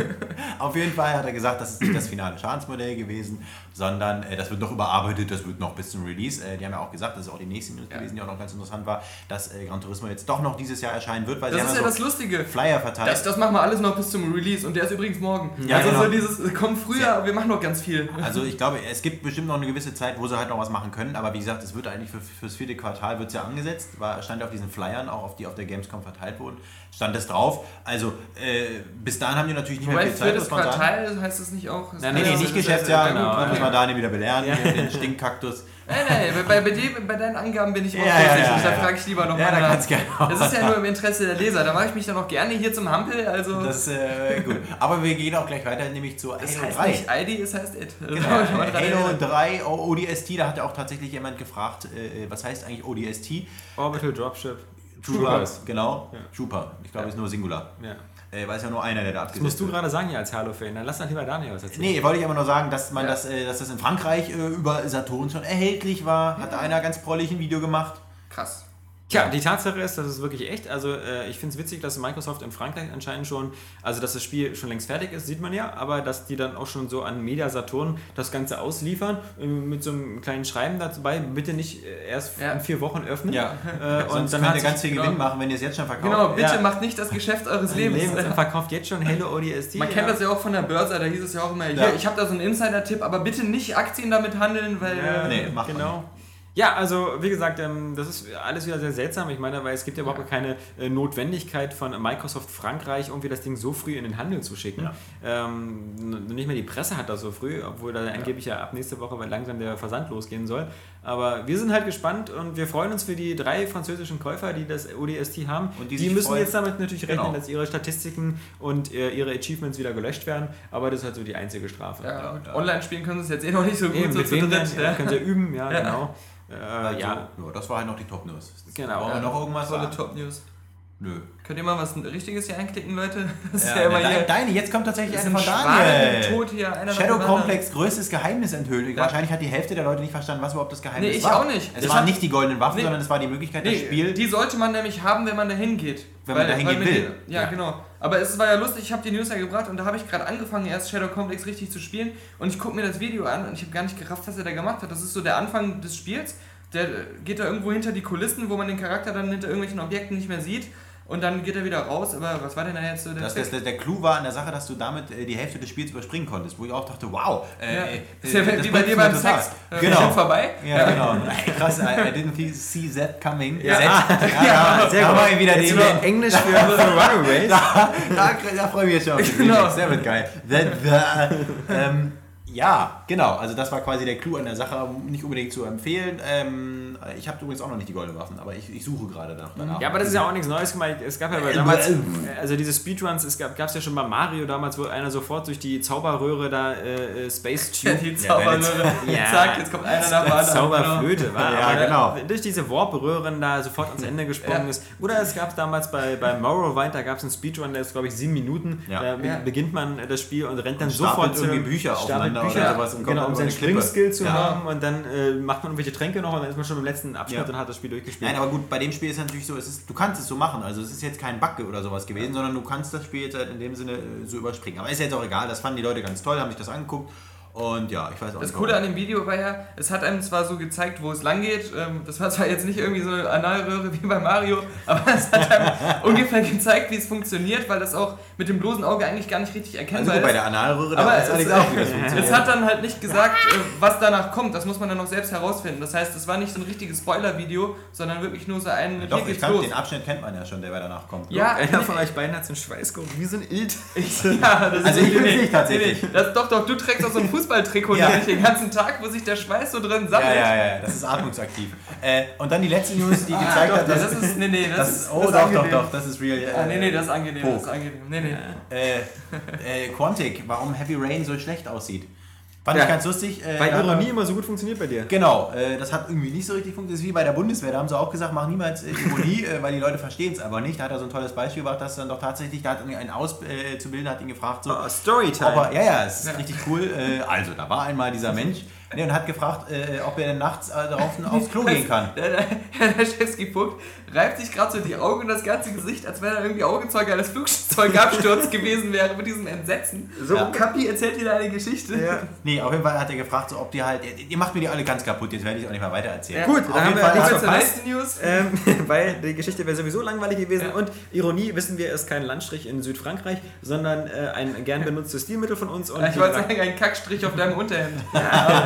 Auf jeden Fall hat er gesagt, das ist nicht das finale Schadensmodell gewesen, sondern äh, das wird noch überarbeitet, das wird noch bis zum Release. Äh, die haben ja auch gesagt, das ist auch die nächste News Ja. gewesen, die auch noch ganz interessant war, dass äh, Gran Turismo jetzt doch noch dieses Jahr erscheinen wird, weil Das sie ist haben ja ja das so Lustige. Flyer verteilt. Das, das machen wir alles noch bis zum Release und der ist übrigens morgen. Ja, also genau. so dieses, komm früher, wir machen noch ganz viel. Also ich glaube, es gibt bestimmt noch eine gewisse Zeit, wo sie halt noch was machen können, aber wie gesagt, es wird eigentlich für, fürs vierte Quartal wird's ja angesetzt, war, stand ja auf diesen Flyern, auch auf die auf der Gamescom verteilt wurden, stand es drauf. Also äh, bis dahin haben die natürlich nicht Wobei mehr viel Zeit, man sagen. Quartal heißt es nicht auch. Nein, Nee, nee, Ja, nicht das ist- Geschäftsjahr, genau, ja. muss man Daniel wieder belehren, hier, den Stinkkaktus. Nein, nein, bei, bei, bei deinen Angaben bin ich Ja, ja, vorsichtig, ja, da ja. frage ich lieber nochmal Ja, da nach. kannst du gerne auch. Das ist ja nur im Interesse der Leser, da mache ich mich dann auch gerne hier zum Hampel, also... Das ist äh, gut. Aber wir gehen auch gleich weiter, nämlich zu Das Halo heißt 3. nicht ID, es heißt It. Das Genau, Halo erinnern. 3 O- ODST, da hat ja auch tatsächlich jemand gefragt, äh, was heißt eigentlich ODST? Orbital Dropship. Trooper, genau. Ja. Trooper. Ich glaube, Ja. ist nur Singular. Ja. Äh, weil es ja nur einer, der da Das abgesetzt musst du gerade sagen hier als Halo-Fan. Dann lass doch lieber Daniel was erzählen. Nee, wollte ich aber nur sagen, dass man Ja. das, äh, dass das in Frankreich äh, über Saturn schon erhältlich war. Hat einer ganz prollig ein Video gemacht. Krass. Tja, die Tatsache ist, das ist wirklich echt. Also äh, ich finde es witzig, dass Microsoft in Frankreich anscheinend schon, also dass das Spiel schon längst fertig ist, sieht man ja, aber dass die dann auch schon so an Media Saturn das Ganze ausliefern, äh, mit so einem kleinen Schreiben dabei, bitte nicht äh, erst Ja. in vier Wochen öffnen. Ja. Äh, Sonst dann könnt ihr ganz viel genau. Gewinn machen, wenn ihr es jetzt schon verkauft. Genau, bitte Ja. macht nicht das Geschäft eures Lebens. Lebens und verkauft jetzt schon Halo ODST. Man kennt das ja auch von der Börse, da hieß es ja auch immer, hier, Ja. ich habe da so einen Insider-Tipp, aber bitte nicht Aktien damit handeln, weil... Ja, äh, Nee, macht man genau. Ja, also wie gesagt, ähm, das ist alles wieder sehr seltsam. Ich meine, weil es gibt ja überhaupt keine äh, Notwendigkeit von Microsoft Frankreich, irgendwie das Ding so früh in den Handel zu schicken. Ähm, n- nicht mehr die Presse hat das so früh, obwohl da angeblich ja ab nächste Woche langsam der Versand losgehen soll. Aber wir sind halt gespannt und wir freuen uns für die drei französischen Käufer, die das ODST haben. Und die die müssen freuen. jetzt damit natürlich rechnen, Genau. dass ihre Statistiken und äh, ihre Achievements wieder gelöscht werden. Aber das ist halt so die einzige Strafe. Ja, und ja. Online spielen können sie es jetzt eh noch nicht so gut, Eben, so mit zu dritt. Ja. Können sie üben, ja, Ja. genau. Äh, Also, ja, ja, das war halt noch die Top-News. Genau. Wollen wir Ja. noch irgendwas Tolle sagen? Top-News. Nö. Könnt ihr mal was Richtiges hier einklicken, Leute? Das ist Ja, immer hier... deine, jetzt kommt tatsächlich Das eine von Daniel. tot hier, einer Shadow. Complex größtes Geheimnis enthüllt. Ja. Wahrscheinlich hat die Hälfte der Leute nicht verstanden, was überhaupt das Geheimnis Nee, ich war. auch nicht. Es Das waren nicht die goldenen Waffen, Nee. sondern es war die Möglichkeit, das Nee, Spiel. die sollte man nämlich haben, wenn man da hingeht. Wenn man dahin gehen mit will. den- Ja, Ja. genau. Aber es war ja lustig, ich habe die News ja gebracht und da habe ich gerade angefangen, erst Shadow Complex richtig zu spielen und ich gucke mir das Video an und ich habe gar nicht gerafft, was er da gemacht hat. Das ist so der Anfang des Spiels. Der geht da irgendwo hinter die Kulissen, wo man den Charakter dann hinter irgendwelchen Objekten nicht mehr sieht und dann geht er wieder raus. Aber was war denn da jetzt so der Das, Trick? das, der Clou war an der Sache, dass du damit äh, die Hälfte des Spiels überspringen konntest, wo ich auch dachte, wow. Äh, Ja. äh, Ist ja das wie bei dir beim total. Sex. Äh, Genau. schon vorbei. Ja, genau. Ey, Krass, I, I didn't see that coming. Ja. Ah, ja, sehr da gut. haben wir wieder Jetzt den, Englisch für, Runaways. da, da, da freue ich mich jetzt schon auf den Genau. Remix. Der wird geil. That, that, ähm, ja, genau. Also das war quasi der Clou an der Sache, nicht unbedingt zu empfehlen. Ähm, ich habe übrigens auch noch nicht die goldenen Waffen, aber ich, ich suche gerade danach. danach. Ja, aber das ist ja auch nichts Neues gemacht. Es gab ja Äh, damals, äh. also diese Speedruns, es gab es ja schon bei Mario damals, wo einer sofort durch die Zauberröhre da äh, äh, Space Tube Die Zauberröhre. Ja. Zack, jetzt kommt einer nach anderen. Zauberflöte, war. Ja, genau. durch diese Warp-Röhren da sofort ans Ende gesprungen Ja. ist. Oder es gab damals bei, bei Morrowind, da gab es einen Speedrun, der ist glaube ich sieben Minuten. Ja. Da Ja. beginnt man äh, das Spiel und rennt dann Und sofort irgendwie Bücher aufeinander Bücher, oder sowas und kommt genau, um über seinen eine Klippe. Springskill zu Ja. haben und dann äh, macht man irgendwelche Tränke noch und dann ist man schon im letzten Abschnitt Ja. und hat das Spiel durchgespielt. Nein, aber gut, bei dem Spiel ist es natürlich so, es ist, du kannst es so machen. Also es ist jetzt kein Bug oder sowas gewesen, sondern du kannst das Spiel jetzt halt in dem Sinne äh, so überspringen. Aber ist jetzt auch egal, das fanden die Leute ganz toll, haben sich das angeguckt. Und ja, ich weiß auch Das nicht. Coole an dem Video war ja, es hat einem zwar so gezeigt, wo es lang geht. Ähm, das war zwar jetzt nicht irgendwie so eine Analröhre wie bei Mario, aber es hat einem ungefähr gezeigt, wie es funktioniert, weil das auch mit dem bloßen Auge eigentlich gar nicht richtig also erkennbar gut, bei ist. der Analröhre, Aber da weiß es- Alex auch, wie das funktioniert. Es hat dann halt nicht gesagt, äh, was danach kommt. Das muss man dann noch selbst herausfinden. Das heißt, es war nicht so ein richtiges Spoiler-Video, sondern wirklich nur so ein Doch, hier ich kann, los. den Abschnitt kennt man ja schon, der danach kommt. Ja, Einer von euch beiden hat so einen Schweißgurt wie so ein Ilt. ja, das Also ist ich nicht tatsächlich. Nee, nee, das, doch, doch, du trägst auch so ein Fußballtrikot Ja. den ganzen Tag, wo sich der Schweiß so drin Ja, sammelt. ja, ja, das ist atmungsaktiv. Äh, und dann die letzte News, die Ah, gezeigt doch, hat, dass, das ist, nee, nee, das, das ist, oh das doch, doch, doch, das ist real. Äh, Ah, nee, nee, das ist angenehm, das ist angenehm. Nee, nee. äh, äh, Quantic, warum Heavy Rain so schlecht aussieht. Fand Ja. ich ganz lustig. Äh, Weil Ironie immer so gut funktioniert bei dir. Genau, äh, das hat irgendwie nicht so richtig funktioniert. Das ist wie bei der Bundeswehr, da haben sie auch gesagt, mach niemals äh, Ironie, äh, weil die Leute verstehen es aber nicht. Da hat er so ein tolles Beispiel gebracht, dass dann doch tatsächlich, da hat irgendwie ein Auszubildender hat ihn gefragt, so, Oh, Storytime. ja, ja, es ist Ja. richtig cool. Äh, also, da war einmal dieser Mensch nee, und hat gefragt, äh, ob er denn nachts äh, darauf aufs Klo gehen kann. Der, der, Herr Laschewski Puck reibt sich gerade so die Augen und das ganze Gesicht, als wenn er irgendwie Augenzeuge eines Flugzeugabsturzes gewesen wäre mit diesem Entsetzen. So. Ja. Kapi erzählt dir eine Geschichte. Ja. Nee, auf jeden Fall hat er gefragt, so, ob die halt, ihr, macht mir die alle ganz kaputt, jetzt werde ich auch nicht mal weiter erzählen. Ja. Gut, auf dann haben jeden wir Fall wir zur nächsten News. Ähm, weil die Geschichte wäre sowieso langweilig gewesen Ja. und Ironie, wissen wir, ist kein Landstrich in Südfrankreich, sondern äh, ein gern benutztes Stilmittel von uns. Und ich wollte sagen, ein Kackstrich auf deinem Unterhemd.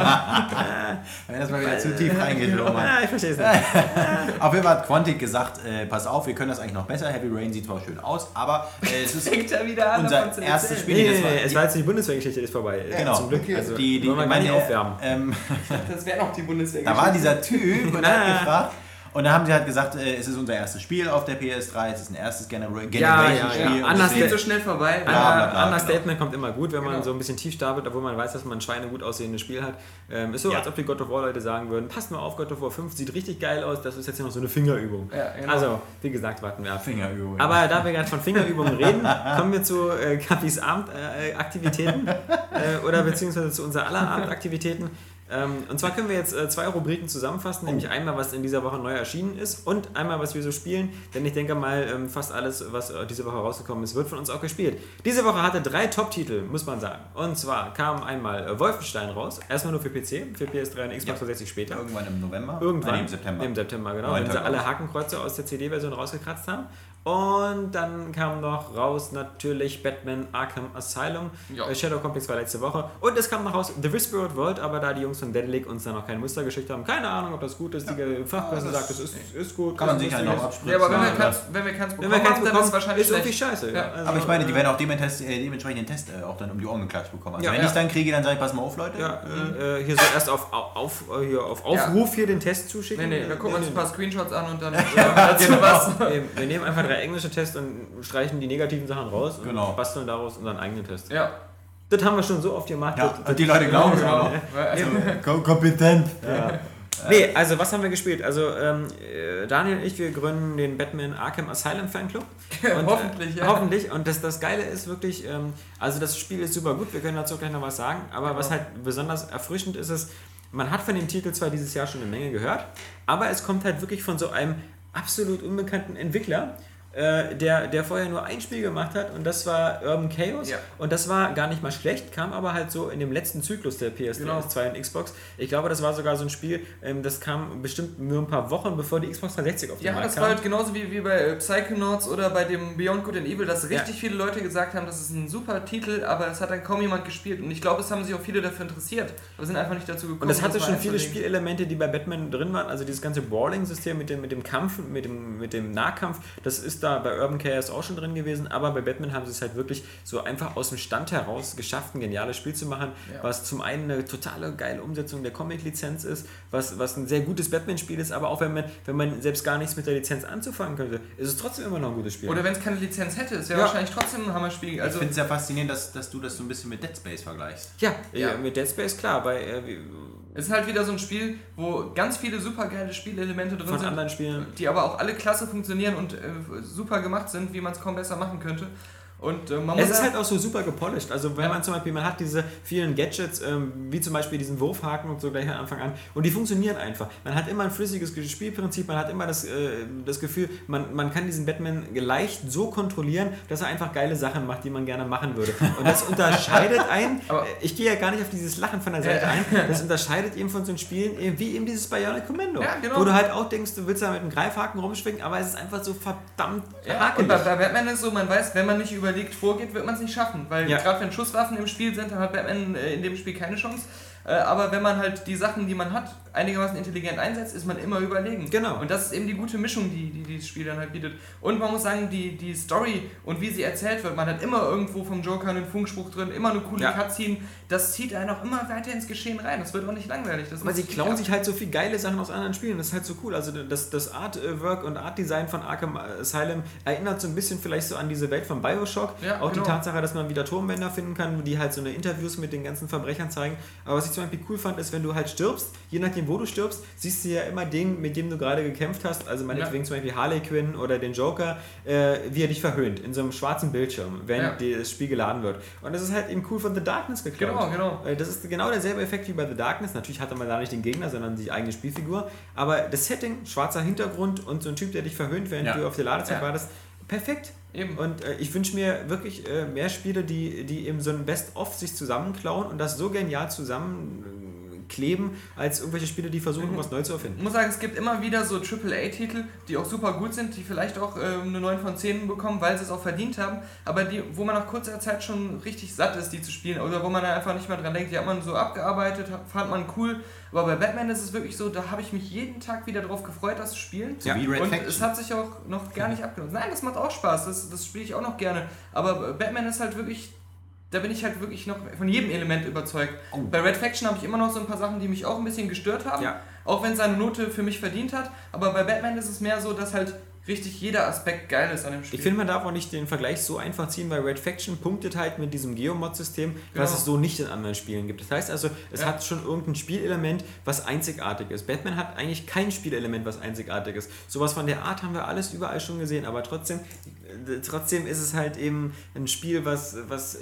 Wenn das mal wieder zu tief reingeschlungen hat. Ja, ich verstehe es nicht. Auf jeden Fall hat Quantic gesagt, äh, pass auf, wir können das eigentlich noch besser. Heavy Rain sieht zwar schön aus, aber äh, es ist Fängt er wieder an, unser erstes. Spiel. Nee, das nee, war- nee, es war jetzt die Bundeswehrgeschichte, die ist vorbei. Genau. Zum Glück. Okay. Also, die, die, wollen wir gar nicht aufwärmen. Ähm, Das wäre noch die Bundeswehr. da war dieser Typ und hat gefragt. Und dann haben sie halt gesagt, äh, es ist unser erstes Spiel auf der PS3, es ist ein erstes Genera Ja, Generation-Spiel. ja, ja. es Anders ist- geht so schnell vorbei. Ja, bla, Understatement kommt immer gut, wenn man Genau. so ein bisschen tief stapelt, obwohl man weiß, dass man ein Schweine gut aussehendes Spiel hat. Ähm, ist so, Ja. als ob die God of War Leute sagen würden, passt mal auf, God of War 5 sieht richtig geil aus, das ist jetzt hier noch so eine Fingerübung. Ja, genau. Also, wie gesagt, warten wir ab. Fingerübung. Aber da wir gerade von Fingerübungen reden, kommen wir zu äh, Kaffees Abendaktivitäten äh, äh, oder beziehungsweise zu unser aller Abendaktivitäten. Ähm, und zwar können wir jetzt äh, zwei Rubriken zusammenfassen, nämlich einmal, was in dieser Woche neu erschienen ist und einmal, was wir so spielen. Denn ich denke mal, ähm, fast alles, was äh, diese Woche rausgekommen ist, wird von uns auch gespielt. Diese Woche hatte drei Top-Titel, muss man sagen. Und zwar kam einmal äh, Wolfenstein raus, erstmal nur für PC, für PS3 und Xbox Ja. 360 später. Irgendwann im November? Irgendwann. Nein, im September. Im September, genau. 9. Wenn sie alle. Hakenkreuze aus der CD-Version rausgekratzt haben. Und dann kam noch raus natürlich Batman Arkham Asylum. Ja. Äh, Shadow Complex war letzte Woche. Und es kam noch raus The Whispered World, aber da die Jungs von Dedelic uns dann noch kein Muster geschickt haben, keine Ahnung, ob das gut ist. Die Fachpresse das- sagt, es ist, ist gut. Kann man sich halt noch abspritzen. Ja, aber wenn wir, Ja, keins, wenn wir keins Wenn bekommen wir keins haben, dann bekommen, ist es wahrscheinlich ist irgendwie scheiße. Ja. Also, Aber ich meine, die äh, werden auch dementsprechend, äh, dementsprechend den Test äh, auch dann um die Ohren geklatscht bekommen. Also Ja, wenn ja. ich dann kriege, dann sage ich, pass mal auf, Leute. Ja, äh, hier so erst auf, auf, äh, hier auf Aufruf hier den Test zuschicken. Nee, nee, wir gucken uns ein paar Screenshots an und dann äh, dazu was. Wir, wir nehmen einfach drei englische Tests und streichen die negativen Sachen raus und Genau. basteln daraus unseren eigenen Test. Ja, Das haben wir schon so oft gemacht. Ja, das, und die Leute glauben es auch. Also, Kom- Kompetent. Ja. Nee, also was haben wir gespielt? Also ähm, äh, Daniel und ich, wir gründen den Batman Arkham Asylum Fanclub. Und, Hoffentlich, äh, ja. Hoffentlich. Und das, das Geile ist wirklich, ähm, also das Spiel ist super gut, wir können dazu gleich noch was sagen, aber was halt besonders erfrischend ist, ist, man hat von dem Titel zwar dieses Jahr schon eine Menge gehört, aber es kommt halt wirklich von so einem absolut unbekannten Entwickler, äh, der, der vorher nur ein Spiel gemacht hat und das war Urban Chaos Ja. und das war gar nicht mal schlecht, kam aber halt so in dem letzten Zyklus der PS2 Genau. und Xbox. Ich glaube, das war sogar so ein Spiel, ähm, das kam bestimmt nur ein paar Wochen bevor die Xbox 360 auf den Ja, Markt das kam. war halt genauso wie, wie bei äh, Psychonauts oder bei dem Beyond Good and Evil, dass richtig Ja. viele Leute gesagt haben, das ist ein super Titel, aber es hat dann kaum jemand gespielt. Und ich glaube, es haben sich auch viele dafür interessiert, aber sind einfach nicht dazu gekommen. Und das hatte mal schon viele. Spielelemente, die bei Batman drin waren. Also dieses ganze Brawling-System mit dem, mit dem Kampf, mit dem, mit dem Nahkampf, das ist da bei Urban Chaos auch schon drin gewesen. Aber bei Batman haben sie es halt wirklich so einfach aus dem Stand heraus geschafft, ein geniales Spiel zu machen, Ja. was zum einen eine totale geile Umsetzung der Comic-Lizenz ist, was, was ein sehr gutes Batman-Spiel ist, aber auch wenn man, wenn man selbst gar nichts mit der Lizenz anzufangen könnte, ist es trotzdem immer noch ein gutes Spiel. Oder wenn es keine Lizenz hätte, es wäre Ja. wahrscheinlich trotzdem ein Hammerspiel. Ich Also, finde es ja faszinierend, dass, dass du das so ein bisschen mit Dead Space vergleichst. ja, Ja. ja, mit Dead Space klar, bei äh, es ist halt wieder so ein Spiel, wo ganz viele super geile Spielelemente drin von sind. anderen Spielen. die aber auch alle klasse funktionieren und äh, super gemacht sind, wie man es kaum besser machen könnte. Und äh, man muss Es ist halt auch so super gepolished. Also wenn Ja. man zum Beispiel, man hat diese vielen Gadgets, ähm, wie zum Beispiel diesen Wurfhaken und so gleich am Anfang an, und die funktionieren einfach. Man hat immer ein flüssiges Spielprinzip, man hat immer das, äh, das Gefühl, man, man kann diesen Batman leicht so kontrollieren, dass er einfach geile Sachen macht, die man gerne machen würde. Und das unterscheidet einen, Aber- äh, ich gehe ja gar nicht auf dieses Lachen von der Seite ein, das unterscheidet eben von so Spielen eben wie eben dieses Bionic Commando. Ja, genau. Wo du halt auch denkst, du willst da mit einem Greifhaken rumschwingen, aber es ist einfach so verdammt Ja, und hakelig. bei, bei Batman ist so, man weiß, wenn man nicht überlegt vorgeht, wird man es nicht schaffen. Weil Ja. gerade wenn Schusswaffen im Spiel sind, dann hat Batman äh, in dem Spiel keine Chance. Äh, aber wenn man halt die Sachen, die man hat, einigermaßen intelligent einsetzt, ist man immer überlegen. Genau. Und das ist eben die gute Mischung, die, die dieses Spiel dann halt bietet. Und man muss sagen, die, die Story und wie sie erzählt wird, man hat immer irgendwo vom Joker einen Funkspruch drin, immer eine coole Ja. Cutscene. Das zieht einen auch immer weiter ins Geschehen rein. Das wird auch nicht langweilig. Das Aber sie klauen sich halt so viel geile Sachen aus anderen Spielen. Das ist halt so cool. Also das, das Artwork und Artdesign von Arkham Asylum erinnert so ein bisschen vielleicht so an diese Welt von Bioshock. Ja, auch genau. die Tatsache, dass man wieder Turmbänder finden kann, die halt so eine Interviews mit den ganzen Verbrechern zeigen. Aber was ich zum Beispiel cool fand, ist, wenn du halt stirbst, je nachdem wo du stirbst, siehst du ja immer den, mit dem du gerade gekämpft hast. Also meinetwegen zum Beispiel Harley Quinn oder den Joker, äh, wie er dich verhöhnt. In so einem schwarzen Bildschirm, wenn Ja. das Spiel geladen wird. Und das ist halt eben cool von The Darkness geklaut. Genau, genau. Äh, Das ist genau derselbe Effekt wie bei The Darkness. Natürlich hatte man da nicht den Gegner, sondern die eigene Spielfigur. Aber das Setting, schwarzer Hintergrund und so ein Typ, der dich verhöhnt, während Ja. du auf der Ladezeit Ja. wartest, perfekt. Eben. Und äh, ich wünsche mir wirklich äh, mehr Spiele, die, die eben so ein Best-of sich zusammenklauen und das so genial zusammenkleben, als irgendwelche Spiele, die versuchen, Mhm. was neu zu Ich erfinden. muss sagen, es gibt immer wieder so AAA-Titel, die auch super gut sind, die vielleicht auch äh, eine 9 von 10 bekommen, weil sie es auch verdient haben, aber die, wo man nach kurzer Zeit schon richtig satt ist, die zu spielen, oder wo man dann einfach nicht mehr dran denkt, die hat man so abgearbeitet, fand man cool, aber bei Batman ist es wirklich so, da habe ich mich jeden Tag wieder drauf gefreut, das zu spielen. So Ja. wie Red und Faction. es hat sich auch noch gar nicht abgenutzt. Nein, das macht auch Spaß, das, das spiele ich auch noch gerne. Aber Batman ist halt wirklich, da bin ich halt wirklich noch von jedem Element überzeugt. Oh. Bei Red Faction habe ich immer noch so ein paar Sachen, die mich auch ein bisschen gestört haben. Ja. Auch wenn seine Note für mich verdient hat. Aber bei Batman ist es mehr so, dass halt richtig jeder Aspekt geil ist an dem Spiel. Ich finde, man darf auch nicht den Vergleich so einfach ziehen, weil Red Faction punktet halt mit diesem Geomod-System, was Genau. es so nicht in anderen Spielen gibt. Das heißt also, es Ja. hat schon irgendein Spielelement, was einzigartig ist. Batman hat eigentlich kein Spielelement, was einzigartig ist. Sowas von der Art haben wir alles überall schon gesehen, aber trotzdem, trotzdem ist es halt eben ein Spiel, was, was äh,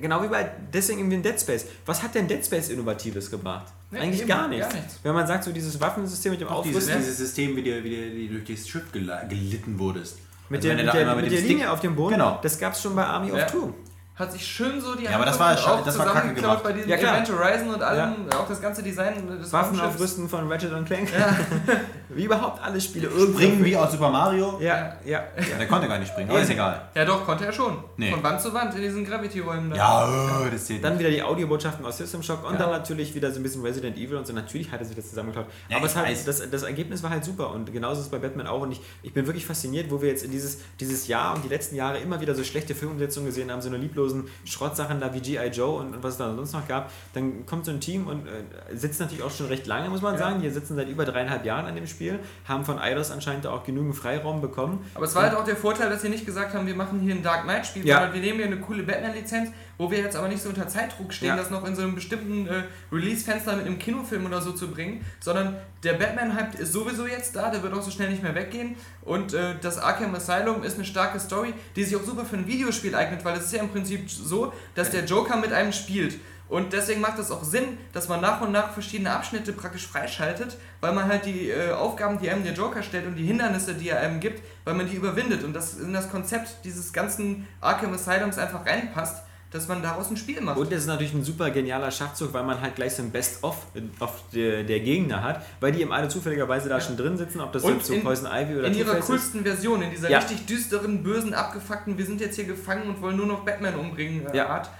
genau wie bei deswegen irgendwie in Dead Space. Was hat denn Dead Space Innovatives gebracht? Nee, Eigentlich eben, gar, nichts. gar nichts. Wenn man sagt, so dieses Waffensystem mit dem Auch dieses, Aufrüsten, dieses System, wie du, wie du, wie du durch das Schiff gel- gelitten wurdest. mit, Also der, mit, der, mit dem der Linie auf dem Boden, Genau. das gab es schon bei Army Ja. of Two. Hat sich schön so die Ja, aber das war scha- das war kacke zusammengeklaut gemacht. bei diesem Ja, klar. Event Horizon und allem, auch das ganze Design des Waffen Raumschiffs. aufrüsten von Ratchet und Clank. wie überhaupt alle Spiele irgendwie. Springen wie aus Super Mario. Ja, ja. Ja, der konnte gar nicht springen, aber ist egal. Ja doch, konnte er schon. Nee. Von Wand zu Wand in diesen Gravity-Räumen da. Ja, äh, das zählt Dann wieder die Audiobotschaften aus System Shock und Ja. dann natürlich wieder so ein bisschen Resident Evil und so. Natürlich hat er sich das zusammengeklaut. Ja, Aber es halt, das, das Ergebnis war halt super und genauso ist es bei Batman auch. Und ich, ich bin wirklich fasziniert, wo wir jetzt in dieses, dieses Jahr und die letzten Jahre immer wieder so schlechte Filmumsetzungen gesehen haben, so eine lieblosen Schrottsachen da wie G.I. Joe und, und was es da sonst noch gab. Dann kommt so ein Team und äh, sitzt natürlich auch schon recht lange, muss man Ja. sagen. Die sitzen seit über dreieinhalb Jahren an dem Spiel, haben von Eidos anscheinend auch genügend Freiraum bekommen. Aber es war halt auch der Vorteil, dass sie nicht gesagt haben, wir machen hier ein Dark Knight-Spiel, Ja. sondern wir nehmen hier eine coole Batman-Lizenz, wo wir jetzt aber nicht so unter Zeitdruck stehen, Ja. das noch in so einem bestimmten äh, Release-Fenster mit einem Kinofilm oder so zu bringen, sondern der Batman-Hype ist sowieso jetzt da, der wird auch so schnell nicht mehr weggehen und äh, das Arkham Asylum ist eine starke Story, die sich auch super für ein Videospiel eignet, weil es ist ja im Prinzip so, dass der Joker mit einem spielt. Und deswegen macht es auch Sinn, dass man nach und nach verschiedene Abschnitte praktisch freischaltet, weil man halt die äh, Aufgaben, die einem der Joker stellt und die Hindernisse, die er einem gibt, weil man die überwindet und das in das Konzept dieses ganzen Arkham Asylums einfach reinpasst, dass man daraus ein Spiel macht. Und es ist natürlich ein super genialer Schachzug, weil man halt gleich so ein Best-of of der, der Gegner hat, weil die eben alle zufälligerweise da schon drin sitzen, ob das Und jetzt so in- Poison Ivy oder in ihrer coolsten Version, in dieser Ja. richtig düsteren, bösen, abgefuckten, wir sind jetzt hier gefangen und wollen nur noch Batman umbringen äh, Ja. Art.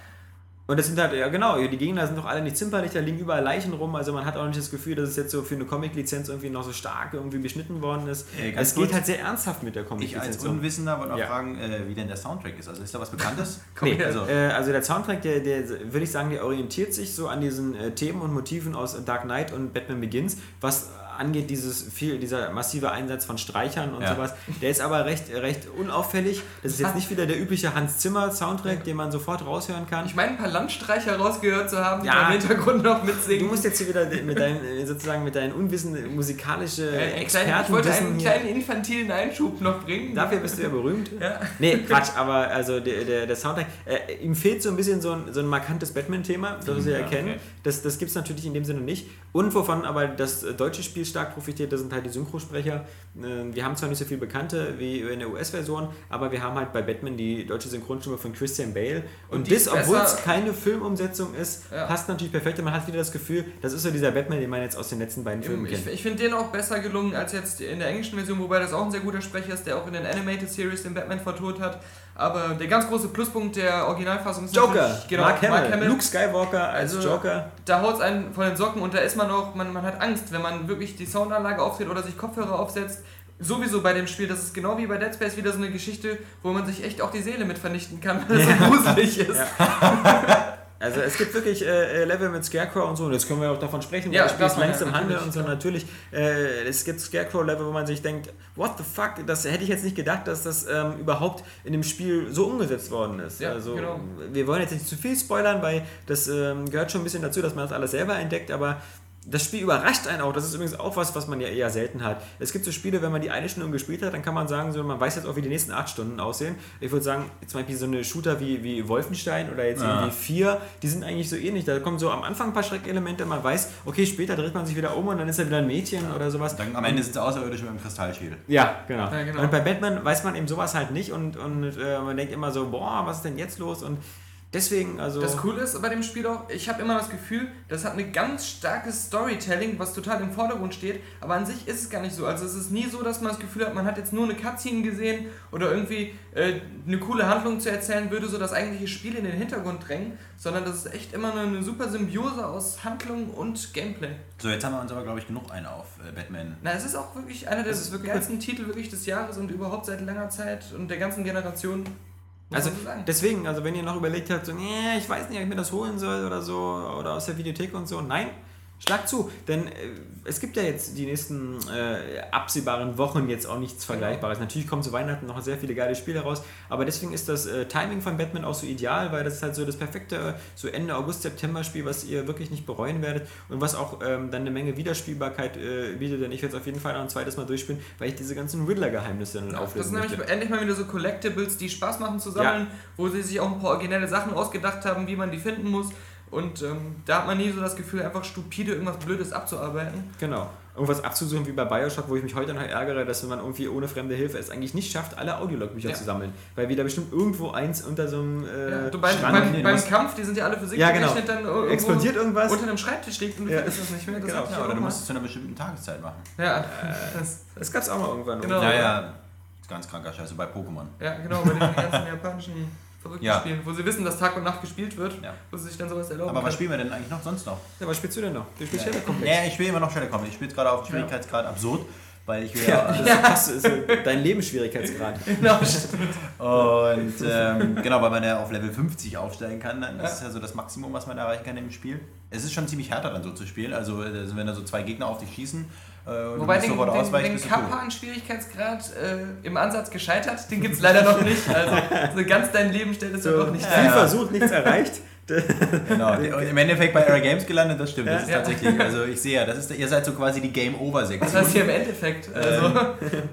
Und das sind halt, ja genau, die Gegner sind doch alle nicht zimperlich, da liegen überall Leichen rum, also man hat auch nicht das Gefühl, dass es jetzt so für eine Comic-Lizenz irgendwie noch so stark irgendwie beschnitten worden ist. Äh, ganz es geht halt sehr ernsthaft mit der Ich Comic-Lizenz. als um. Unwissender wollte noch Ja. fragen, äh, wie denn der Soundtrack ist. Also ist da was Bekanntes? Nee, also, äh, also der Soundtrack, der, der würde ich sagen, der orientiert sich so an diesen äh, Themen und Motiven aus Dark Knight und Batman Begins, was angeht dieses viel, dieser massive Einsatz von Streichern und Ja. sowas. Der ist aber recht, recht unauffällig. Das ist jetzt nicht wieder der übliche Hans Zimmer Soundtrack, den man sofort raushören kann. Ich meine, ein paar Landstreicher rausgehört zu haben, die Ja. im Hintergrund noch Du mitsingen. musst jetzt hier wieder mit deinen, äh, sozusagen mit deinen Unwissen musikalische Äh, kleinen, ich wollte einen hier. kleinen infantilen Einschub noch bringen. Dafür bist du ja berühmt. Ja. Nee, Quatsch, aber also der, der, der Soundtrack, äh, ihm fehlt so ein bisschen so ein, so ein markantes Batman-Thema, das wir Ja, erkennen. okay. Das, das gibt es natürlich in dem Sinne nicht. Und wovon aber das deutsche Spiel stark profitiert, das sind halt die Synchrosprecher. Äh, Wir haben zwar nicht so viel Bekannte wie in der US-Version, aber wir haben halt bei Batman die deutsche Synchronstimme von Christian Bale. Und, Und das, obwohl es keine Filmumsetzung ist, Ja. passt natürlich perfekt. Und man hat wieder das Gefühl, das ist so dieser Batman, den man jetzt aus den letzten beiden Filmen Ich, kennt. ich finde den auch besser gelungen als jetzt in der englischen Version, wobei das auch ein sehr guter Sprecher ist, der auch in den Animated Series den Batman vertont hat. Aber der ganz große Pluspunkt der Originalfassung ist Joker, genau, Mark, Hamill, Luke Skywalker als Also, Joker. Da haut es einen von den Socken und da ist man auch, man, man hat Angst, wenn man wirklich die Soundanlage aufdreht oder sich Kopfhörer aufsetzt. Sowieso bei dem Spiel, das ist genau wie bei Dead Space wieder so eine Geschichte, wo man sich echt auch die Seele mit vernichten kann, weil es so gruselig ist. Also es gibt wirklich äh, äh, Level mit Scarecrow und so, und jetzt können wir auch davon sprechen, weil Ja, das Spiel ist darf man längst ja, im Handel und so. ja. Natürlich, äh, es gibt Scarecrow-Level, wo man sich denkt, what the fuck, das hätte ich jetzt nicht gedacht, dass das ähm, überhaupt in dem Spiel so umgesetzt worden ist. Ja, also genau. wir wollen jetzt nicht zu viel spoilern, weil das ähm, gehört schon ein bisschen dazu, dass man das alles selber entdeckt, aber das Spiel überrascht einen auch. Das ist übrigens auch was, was man ja eher selten hat. Es gibt so Spiele, wenn man die eine Stunde gespielt hat, dann kann man sagen, so, man weiß jetzt auch, wie die nächsten acht Stunden aussehen. Ich würde sagen, zum Beispiel so eine Shooter wie, wie Wolfenstein oder jetzt Ja. irgendwie vier, die sind eigentlich so ähnlich. Da kommen so am Anfang ein paar Schreckelemente, man weiß, okay, später dreht man sich wieder um und dann ist er wieder ein Mädchen oder sowas. Dann am Ende sind sie außerirdisch mit einem Kristallschädel. Ja, genau. Ja, genau. Und bei Batman weiß man eben sowas halt nicht und, und äh, man denkt immer so, boah, was ist denn jetzt los? Und deswegen, also. Das Coole ist bei dem Spiel auch, ich habe immer das Gefühl, das hat eine ganz starkes Storytelling, was total im Vordergrund steht, aber an sich ist es gar nicht so. Also es ist nie so, dass man das Gefühl hat, man hat jetzt nur eine Cutscene gesehen oder irgendwie äh, eine coole Handlung zu erzählen würde, so das eigentliche Spiel in den Hintergrund drängen, sondern das ist echt immer eine, eine super Symbiose aus Handlung und Gameplay. So, jetzt haben wir uns aber, glaube ich, genug einen auf äh, Batman. Na, es ist auch wirklich einer der Das ist wirklich geilsten Titel wirklich des Jahres und überhaupt seit langer Zeit und der ganzen Generation. Also deswegen, also wenn ihr noch überlegt habt, so, nee, ich weiß nicht, ob ich mir das holen soll oder so, oder aus der Videothek und so, nein, Schlag zu, denn äh, es gibt ja jetzt die nächsten äh, absehbaren Wochen jetzt auch nichts Vergleichbares. Natürlich kommen zu Weihnachten noch sehr viele geile Spiele raus, aber deswegen ist das äh, Timing von Batman auch so ideal, weil das ist halt so das perfekte so Ende August, September Spiel, was ihr wirklich nicht bereuen werdet und was auch ähm, dann eine Menge Wiederspielbarkeit äh, bietet, denn ich werde es auf jeden Fall noch ein zweites Mal durchspielen, weil ich diese ganzen Riddler-Geheimnisse dann Ja, das auflösen sind nämlich möchte. endlich mal wieder so Collectibles, die Spaß machen zu sammeln, wo sie sich auch ein paar originelle Sachen ausgedacht haben, wie man die finden muss. Und ähm, da hat man nie so das Gefühl, einfach stupide irgendwas Blödes abzuarbeiten. Genau. Irgendwas abzusuchen wie bei Bioshock, wo ich mich heute noch ärgere, dass man irgendwie ohne fremde Hilfe es eigentlich nicht schafft, alle Audiologbücher Ja. zu sammeln. Weil wir da bestimmt irgendwo eins unter so einem äh, Ja, du, beim, Schrank beim, beim musst. Kampf, die sind ja alle Physik Ja, genau. dann irgendwo Explodiert irgendwas? unter einem Schreibtisch liegt und du Ja. findest es nicht mehr. Das Genau. Ja, oder du musst es zu einer bestimmten Tageszeit machen. Ja, das, Das gab es auch mal irgendwann. Genau. Ja, ja. Ist ganz kranker Scheiße bei Pokémon. ja, genau, bei den ganzen japanischen verrückten Ja. Spielen, wo sie wissen, dass Tag und Nacht gespielt wird, Ja. wo sie sich dann sowas erlauben Aber was spielen wir denn eigentlich noch sonst noch? Ja, was spielst du denn noch? Du spielst Shadow Complex. Ja, ich spiele immer noch Shadow Complex. Ich spiele gerade auf Schwierigkeitsgrad absurd, weil ich will Ja, ja. das passt, ist so dein Lebensschwierigkeitsgrad. Genau, stimmt. Und ähm, genau, weil man ja auf Level 50 aufsteigen kann, dann das ist ja so das Maximum, was man erreichen kann im Spiel. Es ist schon ziemlich härter dann so zu spielen, also äh, wenn da so zwei Gegner auf dich schießen äh, Wobei den, sofort den, den tot. Kappa-Schwierigkeitsgrad äh, im Ansatz gescheitert, den gibt es leider noch nicht. Also so ganz dein Leben stellt es ja So, noch nicht viel. Ja. versucht, nichts erreicht. Genau, und im Endeffekt bei Era Games gelandet, das stimmt. Das ist Ja. tatsächlich, also ich sehe ja, das ist, ihr seid so quasi die Game Over Das Sektion. heißt hier im Endeffekt. Also,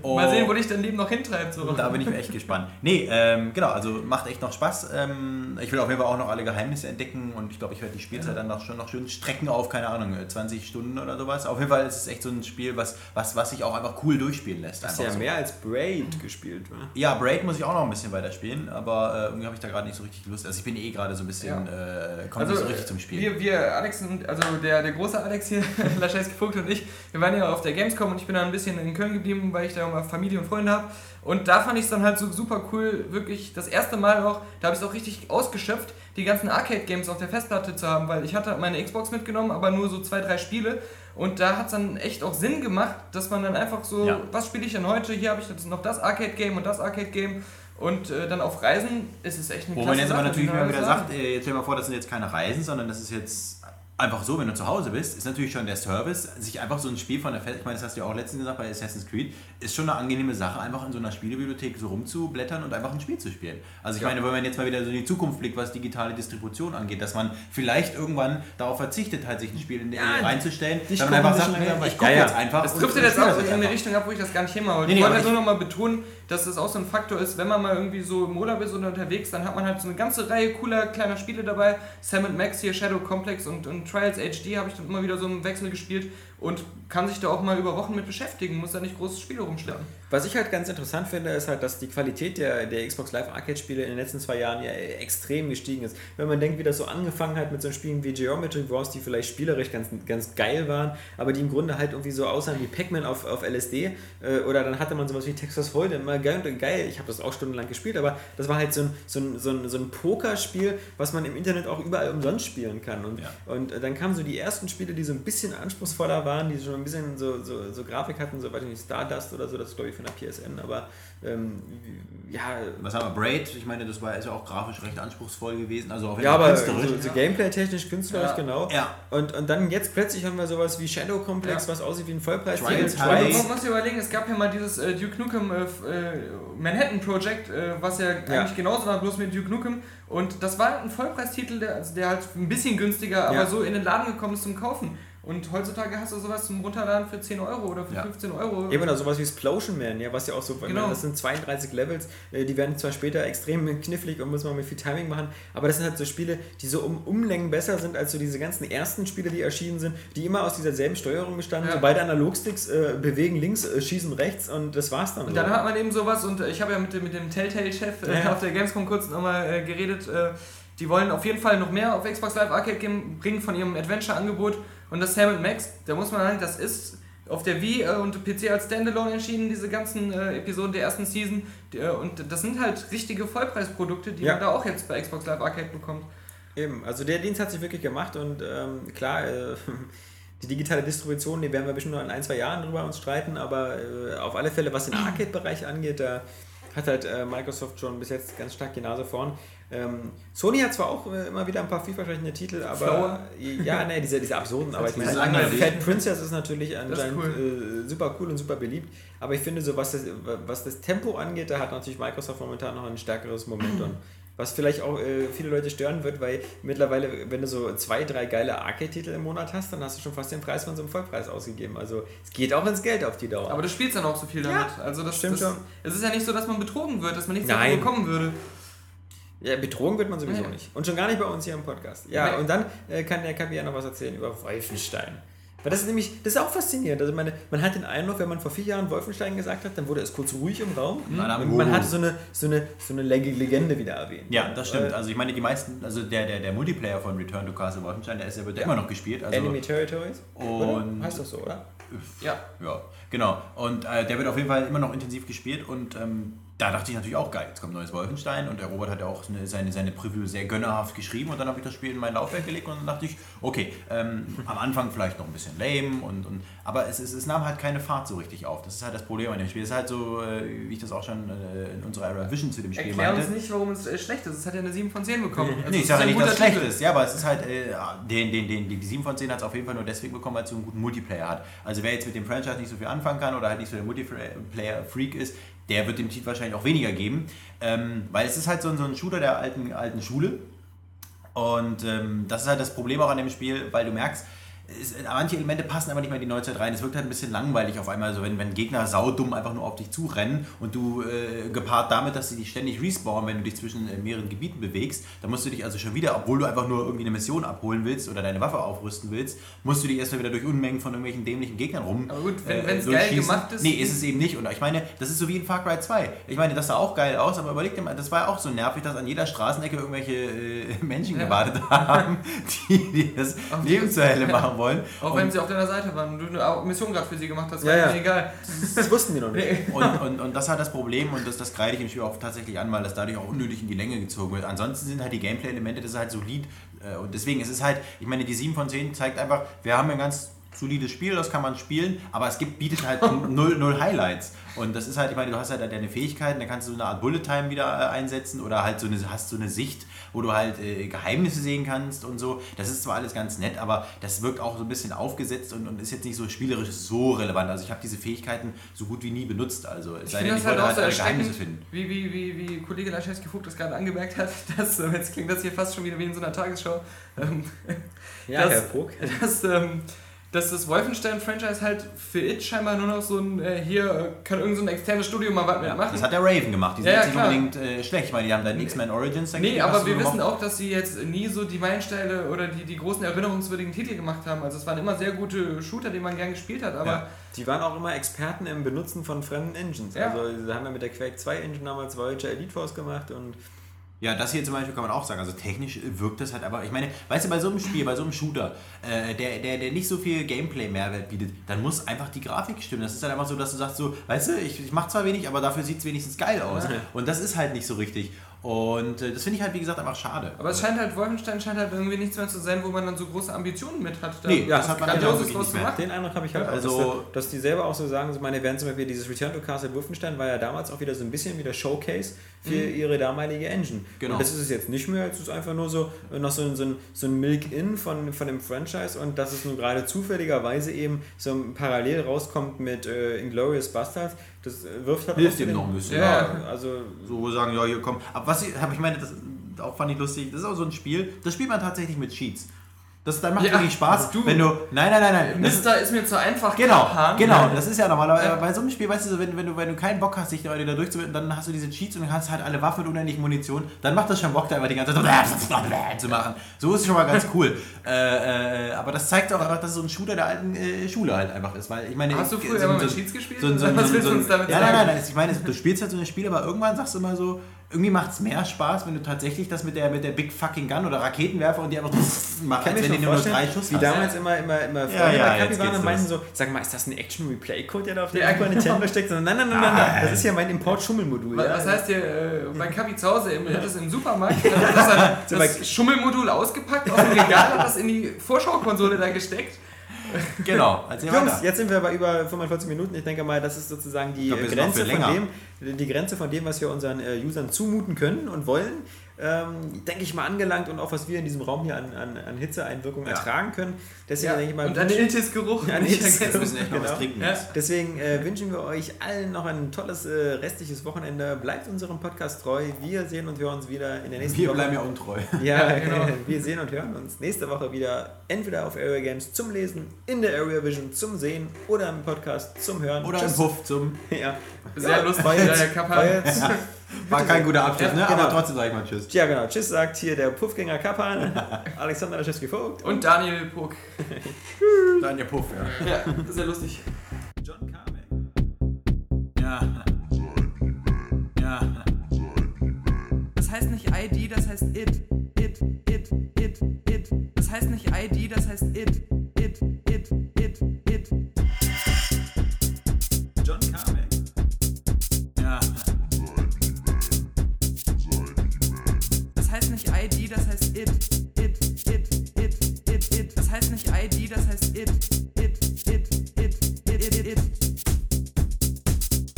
Oh. mal sehen, wo dich dein Leben noch hintreibt. So. Da bin ich echt gespannt. Nee, ähm, genau, also macht echt noch Spaß. Ähm, ich will auf jeden Fall auch noch alle Geheimnisse entdecken und ich glaube, ich werde die Spielzeit dann noch schon noch schön strecken auf, keine Ahnung, 20 Stunden oder sowas. Auf jeden Fall ist es echt so ein Spiel, was, was, was sich auch einfach cool durchspielen lässt. Hast Einfach ja so. mehr als Braid gespielt, wa? Ja, Braid muss ich auch noch ein bisschen weiter spielen, aber äh, irgendwie habe ich da gerade nicht so richtig Lust. Also ich bin eh gerade so ein bisschen, äh, komme nicht so richtig zum Spiel. Wir, wir, Alex und, also der, der große Alex hier, Laschewski Vogt und ich, wir waren ja auf der Gamescom und ich bin da ein bisschen in Köln geblieben, weil ich da mal Familie und Freunde habe. Und da fand ich es dann halt so super cool, wirklich das erste Mal auch, da habe ich es auch richtig ausgeschöpft, die ganzen Arcade-Games auf der Festplatte zu haben, weil ich hatte meine Xbox mitgenommen, aber nur so zwei, drei Spiele. Und da hat es dann echt auch Sinn gemacht, dass man dann einfach so, Ja. was spiele ich denn heute? Hier habe ich jetzt noch das Arcade-Game und das Arcade-Game. Und äh, dann auf Reisen ist es echt eine Wo man jetzt aber natürlich mal man wieder das sagt, äh, jetzt stell dir mal vor, das sind jetzt keine Reisen, sondern das ist jetzt einfach so, wenn du zu Hause bist, ist natürlich schon der Service, sich einfach so ein Spiel von der Fest, ich meine, das hast du ja auch letztens gesagt bei Assassin's Creed, ist schon eine angenehme Sache, einfach in so einer Spielebibliothek so rumzublättern und einfach ein Spiel zu spielen. Also ich Ja. meine, wenn man jetzt mal wieder so in die Zukunft blickt, was digitale Distribution angeht, dass man vielleicht irgendwann darauf verzichtet, halt sich ein Spiel in die, Ja, reinzustellen, die dann einfach sagt, schon ich gucke. Ja, jetzt einfach. Das trifft ja jetzt auch das in eine. Richtung ab, wo ich das gar nicht hin wollte. Nee, ich wollte halt nur noch mal betonen, dass das auch so ein Faktor ist, wenn man mal irgendwie so im Urlaub ist oder unterwegs, dann hat man halt so eine ganze Reihe cooler kleiner Spiele dabei. Sam Max hier, Shadow Complex und, und Trials HD habe ich dann immer wieder so im Wechsel gespielt und kann sich da auch mal über Wochen mit beschäftigen, muss da nicht große Spiele rumschleppen. Was ich halt ganz interessant finde, ist halt, dass die Qualität der, der Xbox Live Arcade Spiele in den letzten zwei Jahren ja extrem gestiegen ist. Wenn man denkt, wie das so angefangen hat mit so Spielen wie Geometry Wars, die vielleicht spielerisch ganz, ganz geil waren, aber die im Grunde halt irgendwie so aussahen wie Pac-Man auf, auf LSD äh, oder dann hatte man sowas wie Texas Hold'em, immer geil, geil. ich habe das auch stundenlang gespielt, aber das war halt so ein, so ein, so ein, so ein Pokerspiel, was man im Internet auch überall umsonst spielen kann. Und, Ja. und dann kamen so die ersten Spiele, die so ein bisschen anspruchsvoller waren, die schon ein bisschen so, so, so Grafik hatten, so weiß ich nicht, Stardust oder so, das ist glaube ich von der PSN, aber ähm, ja, Was haben wir? Braid, ich meine, das war ist ja auch grafisch recht anspruchsvoll gewesen, also auf jeden ja, Fall aber so, künstlerisch. so gameplay-technisch, künstlerisch, Ja. genau. Ja. Und, und dann jetzt plötzlich haben wir sowas wie Shadow Complex, Ja. was aussieht wie ein Vollpreistitel. Trials Aber Hey. man muss sich überlegen, es gab ja mal dieses äh, Duke Nukem äh, äh, Manhattan Project, äh, was ja, eigentlich genauso war, bloß mit Duke Nukem. Und das war ein Vollpreistitel, der, also der halt ein bisschen günstiger, aber Ja. so in den Laden gekommen ist zum Kaufen. Und heutzutage hast du sowas zum Runterladen für 10 Euro oder für Ja. 15 Euro. Eben oder sowas wie Explosion Man, ja, was ja auch so, Genau. das sind 32 Levels, äh, die werden zwar später extrem knifflig und muss man mit viel Timing machen, aber das sind halt so Spiele, die so um Umlängen besser sind als so diese ganzen ersten Spiele, die erschienen sind, die immer aus dieser selben Steuerung bestanden. Ja. So beide Analogsticks äh, bewegen links, äh, schießen rechts und das war's dann. Und so. dann hat man eben sowas und äh, ich habe ja mit dem, mit dem Telltale-Chef äh, Ja. auf der Gamescom kurz nochmal geredet. Die wollen auf jeden Fall noch mehr auf Xbox Live Arcade Game bringen von ihrem Adventure-Angebot. Und das Sam Max, da muss man sagen, das ist auf der Wii äh, und PC als Standalone erschienen, diese ganzen äh, Episoden der ersten Season. Äh, und das sind halt richtige Vollpreisprodukte, die Ja. man da auch jetzt bei Xbox Live Arcade bekommt. Eben, also der Dienst hat sich wirklich gemacht und ähm, klar, äh, die digitale Distribution, die werden wir bestimmt noch in ein, zwei Jahren drüber uns streiten, aber äh, auf alle Fälle, was den Arcade-Bereich angeht, da hat halt äh, Microsoft schon bis jetzt ganz stark die Nase vorn. Ähm, Sony hat zwar auch äh, immer wieder ein paar vielversprechende Titel, aber Flower? ja, ne, diese, diese absurden, aber ich meine. Fat Princess ist natürlich anscheinend äh, super cool und super beliebt, aber ich finde so, was das, was das Tempo angeht, da hat natürlich Microsoft momentan noch ein stärkeres Momentum. Was vielleicht auch äh, viele Leute stören wird, weil mittlerweile, wenn du so zwei, drei geile Arcade-Titel im Monat hast, dann hast du schon fast den Preis von so einem Vollpreis ausgegeben. Also es geht auch ins Geld auf die Dauer. Aber du spielst dann auch so viel damit. also das stimmt das, schon. Es ist ja nicht so, dass man betrogen wird, dass man nichts dafür bekommen würde. Ja, betrogen wird man sowieso Ja. nicht. Und schon gar nicht bei uns hier im Podcast. Ja, Nee. und dann äh, kann der Kapi ja noch was erzählen über Wolfenstein. Weil das ist nämlich, das ist auch faszinierend. Also meine, man hat den Eindruck, wenn man vor vier Jahren Wolfenstein gesagt hat, dann wurde es kurz ruhig im Raum. Und man wir- hatte so eine, so eine, so eine Leg- Legende wieder erwähnt. Ja, das stimmt. Also ich meine, die meisten, also der, der, der Multiplayer von Return to Castle Wolfenstein, der ist ja, wird ja immer noch gespielt. Also, Enemy Territories? Und- Oder? Heißt das so, oder? Ja. Ja, genau. Und äh, der wird auf jeden Fall immer noch intensiv gespielt und ähm, da dachte ich natürlich auch geil. Jetzt kommt neues Wolfenstein und der Robert hat ja auch eine, seine, seine Preview sehr gönnerhaft geschrieben und dann habe ich das Spiel in mein Laufwerk gelegt und dann dachte ich, okay, ähm, am Anfang vielleicht noch ein bisschen lame und, und aber es, es, es nahm halt keine Fahrt so richtig auf. Das ist halt das Problem an dem Spiel. Es ist halt so, äh, wie ich das auch schon äh, in unserer Era Vision zu dem Spiel Erklär meinte. uns nicht, warum es äh, schlecht ist. Es hat ja eine 7 von 10 bekommen. Also Nee, ich sage ja nicht, dass es schlecht ist. Ja, aber es ist halt, äh, den, den, den, die 7 von 10 hat es auf jeden Fall nur deswegen bekommen, weil es so einen guten Multiplayer hat. Also wer jetzt mit dem Franchise nicht so viel anfangen kann oder halt nicht so der Multiplayer-Freak ist, der wird dem Titel wahrscheinlich auch weniger geben. Ähm, weil es ist halt so ein, so ein Shooter der alten, alten Schule. Und ähm, das ist halt das Problem auch an dem Spiel, weil du merkst, es, manche Elemente passen aber nicht mehr in die Neuzeit rein. Es wirkt halt ein bisschen langweilig auf einmal, so wenn, wenn Gegner saudumm einfach nur auf dich zurennen und du äh, gepaart damit, dass sie dich ständig respawnen, wenn du dich zwischen äh, mehreren Gebieten bewegst, dann musst du dich also schon wieder, obwohl du einfach nur irgendwie eine Mission abholen willst oder deine Waffe aufrüsten willst, musst du dich erstmal wieder durch Unmengen von irgendwelchen dämlichen Gegnern rum. Aber gut, wenn- äh, wenn's geil durchschießen. gemacht ist- Nee, ist es eben nicht. Und ich meine, das ist so wie in Far Cry 2. Ich meine, das sah auch geil aus, aber überleg dir mal, das war ja auch so nervig, dass an jeder Straßenecke irgendwelche äh, Menschen Ja. gewartet haben, die, die das Leben zur Hölle Fall. Machen wollen. Auch Und- wenn sie auf deiner Seite waren und du eine Mission gerade für sie gemacht hast, Ja, war ja. mir egal. Das wussten die noch nicht. Und, und, und das hat das Problem und das, das kreide ich im Spiel auch tatsächlich an, weil das dadurch auch unnötig in die Länge gezogen wird. Ansonsten sind halt die Gameplay-Elemente, das ist halt solid. äh, Und deswegen ist es halt, ich meine, die 7 von 10 zeigt einfach, wir haben ein ganz solides Spiel, das kann man spielen, aber es gibt, bietet halt null, null Highlights. Und das ist halt, ich meine, du hast halt deine Fähigkeiten, da kannst du so eine Art Bullet Time wieder äh, einsetzen oder halt so eine, hast so eine Sicht, wo du halt äh, Geheimnisse sehen kannst und so. Das ist zwar alles ganz nett, aber das wirkt auch so ein bisschen aufgesetzt und, und ist jetzt nicht so spielerisch so relevant. Also ich habe diese Fähigkeiten so gut wie nie benutzt. Also es Ich sei denn, das ich halt wollte auch halt so alle Geheimnisse finden. wie, wie, wie, wie Kollege Laschewski-Vogt das gerade angemerkt hat, dass, äh, jetzt klingt das hier fast schon wieder wie in so einer Tagesschau, ähm, Ja, Das- Herr Vogt. dass, ähm, dass das Wolfenstein-Franchise halt für It scheinbar nur noch so ein, äh, hier äh, kann irgend so ein externes Studio mal was mitmachen. das hat der Raven gemacht. Die sind Ja, jetzt ja, nicht klar. unbedingt äh, schlecht. Meine, die haben dann X-Men Origins. da Nee, aber wir wissen auch, dass sie jetzt nie so die Meilensteine oder die, die großen erinnerungswürdigen Titel gemacht haben. Also es waren immer sehr gute Shooter, die man gern gespielt hat, aber Ja. Die waren auch immer Experten im Benutzen von fremden Engines. Ja. Also sie haben ja mit der Quake 2 Engine damals Voyager Elite Force gemacht und Ja, das hier zum Beispiel kann man auch sagen. Also technisch wirkt das halt aber, ich meine, weißt du, bei so einem Spiel, bei so einem Shooter, äh, der, der, der nicht so viel Gameplay-Mehrwert bietet, dann muss einfach die Grafik stimmen. Das ist halt einfach so, dass du sagst so, weißt du, ich, ich mache zwar wenig, aber dafür sieht es wenigstens geil aus. Ja. Und das ist halt nicht so richtig. Und äh, das finde ich halt, wie gesagt, einfach schade. Aber es scheint halt, Wolfenstein scheint halt irgendwie nichts mehr zu sein, wo man dann so große Ambitionen mit hat. Da Nee, ja, das hat man ja wirklich nicht mehr. Den Eindruck habe ich halt Also- auch, dass, dass die selber auch so sagen, so meine, während zum Beispiel dieses Return to Castle Wolfenstein war ja damals auch wieder so ein bisschen wie der Showcase für ihre damalige Engine. Genau. Und das ist es jetzt nicht mehr, es ist einfach nur so äh, noch so ein, so ein, so ein Milk-In von, von dem Franchise und dass es nun gerade zufälligerweise eben so ein parallel rauskommt mit äh, Inglourious Bastards, das äh, wirft halt Hilft dem noch ein bisschen. Ja, Ja. also So wo sagen, ja, hier komm. Aber was ich, hab ich meine, das auch fand ich lustig, das ist auch so ein Spiel, das spielt man tatsächlich mit Cheats. Das dann macht Ja, wirklich Spaß, du. wenn du. Nein, nein, nein, nein. ist- Mister ist mir zu einfach. Genau, Kapan. genau, das ist ja normalerweise Ja. bei so einem Spiel, weißt du, so, wenn, wenn, du, wenn du keinen Bock hast, dich da, durchzuwenden, dann hast du diese Cheats und dann hast du halt alle Waffen und unendlich Munition, dann macht das schon Bock, da immer die ganze Zeit zu machen. So ist es schon mal ganz cool. äh, äh, aber das zeigt auch einfach, dass es so ein Shooter der alten äh, Schule halt einfach ist, weil ich meine... Hast du früher so- immer so- mit Cheats gespielt? So, so, Was willst du uns damit ja, sagen? nein, nein, nein, ich meine, du spielst halt so ein Spiel, aber irgendwann sagst du immer so, irgendwie macht es mehr Spaß, wenn du tatsächlich das mit der, mit der Big Fucking Gun oder Raketenwerfer und die einfach machst, als wenn du nur noch drei Schuss wie hast. damals immer, immer, immer Freunde Ja, ja, bei Kapi waren und meinten so, sag mal, ist das ein Action-Replay-Code, der da auf Super genau. Nintendo steckt? Nein, nein, nein, nein, nein, das ist ja mein Import-Schummelmodul. Was, ja. was heißt hier, äh, bei Kapi zu Hause, im, hat das im Supermarkt, hat das, bei- das Schummelmodul ausgepackt aus dem Regal, hat das in die Vorschau-Konsole da gesteckt. Genau, Jungs, weiter. jetzt sind wir bei über 45 Minuten. Ich denke mal, das ist sozusagen die, glaub, Grenze, von dem, die Grenze von dem, was wir unseren äh, Usern zumuten können und wollen. Ähm, denke ich mal angelangt und auch was wir in diesem Raum hier an, an, an Hitzeeinwirkung Ja. ertragen können. Deswegen Ja. denke ich mal, Und an wünschen- Iltis-Geruch. An Iltis- Wir vergessen. müssen echt noch was Genau. trinken. Ja. Deswegen äh, wünschen wir euch allen noch ein tolles äh, restliches Wochenende. Bleibt unserem Podcast treu. Wir sehen und hören uns wieder in der nächsten Wir Woche. bleiben ja untreu. Ja, Ja, genau. wir sehen und hören uns nächste Woche wieder entweder auf Area Games zum Lesen, in der Area Vision zum Sehen oder im Podcast zum Hören. Oder Tschüss. Puff zum. Ja. Sehr lustig, war war kein guter Abschluss, Ja, ne? genau. Aber trotzdem sag ich mal Tschüss. ja, genau. Tschüss sagt hier der Puffgänger Kappan, Alexander Laschewski-Vogt Und Daniel Puck. Daniel Puff, ja. Ja, sehr lustig. John Carmack. Ja. Ja. Das heißt nicht ID, das heißt it. It, it, it, it. Das heißt nicht ID, das heißt it. It, it, it, das heißt it. It, it, it, it, it. Das heißt nicht ID, das heißt it. It, it, it, it, it, it.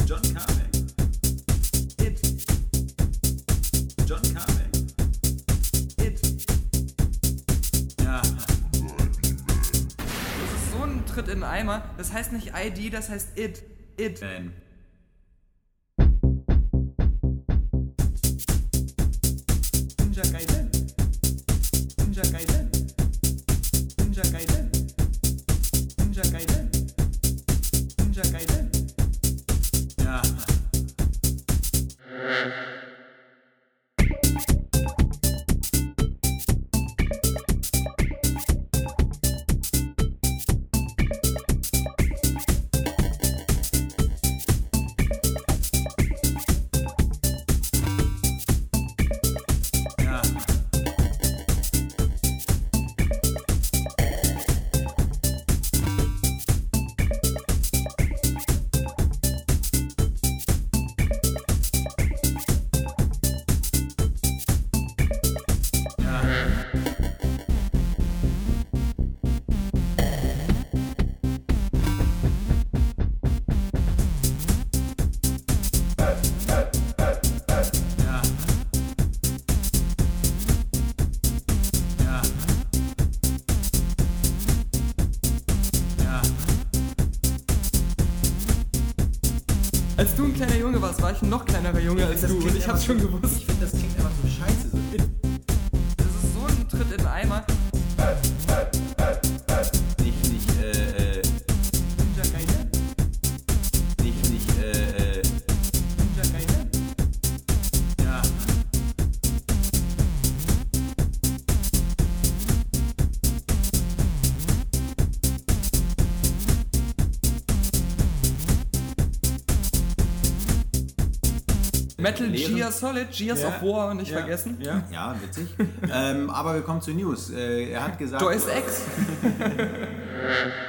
John Carmack. It, John Carmack. it. Ja. Das ist so ein Tritt in den Eimer. Das heißt nicht ID, das heißt it. It. Fan. Warst, war ich ein noch kleinerer Junge als du. Und ich hab's schon gewusst. Metal Lehren. Gear Solid, Gears Ja. of War, nicht Ja. vergessen. Ja. Ja, witzig. ähm, aber wir kommen zu News. Äh, er hat gesagt. Joyce X.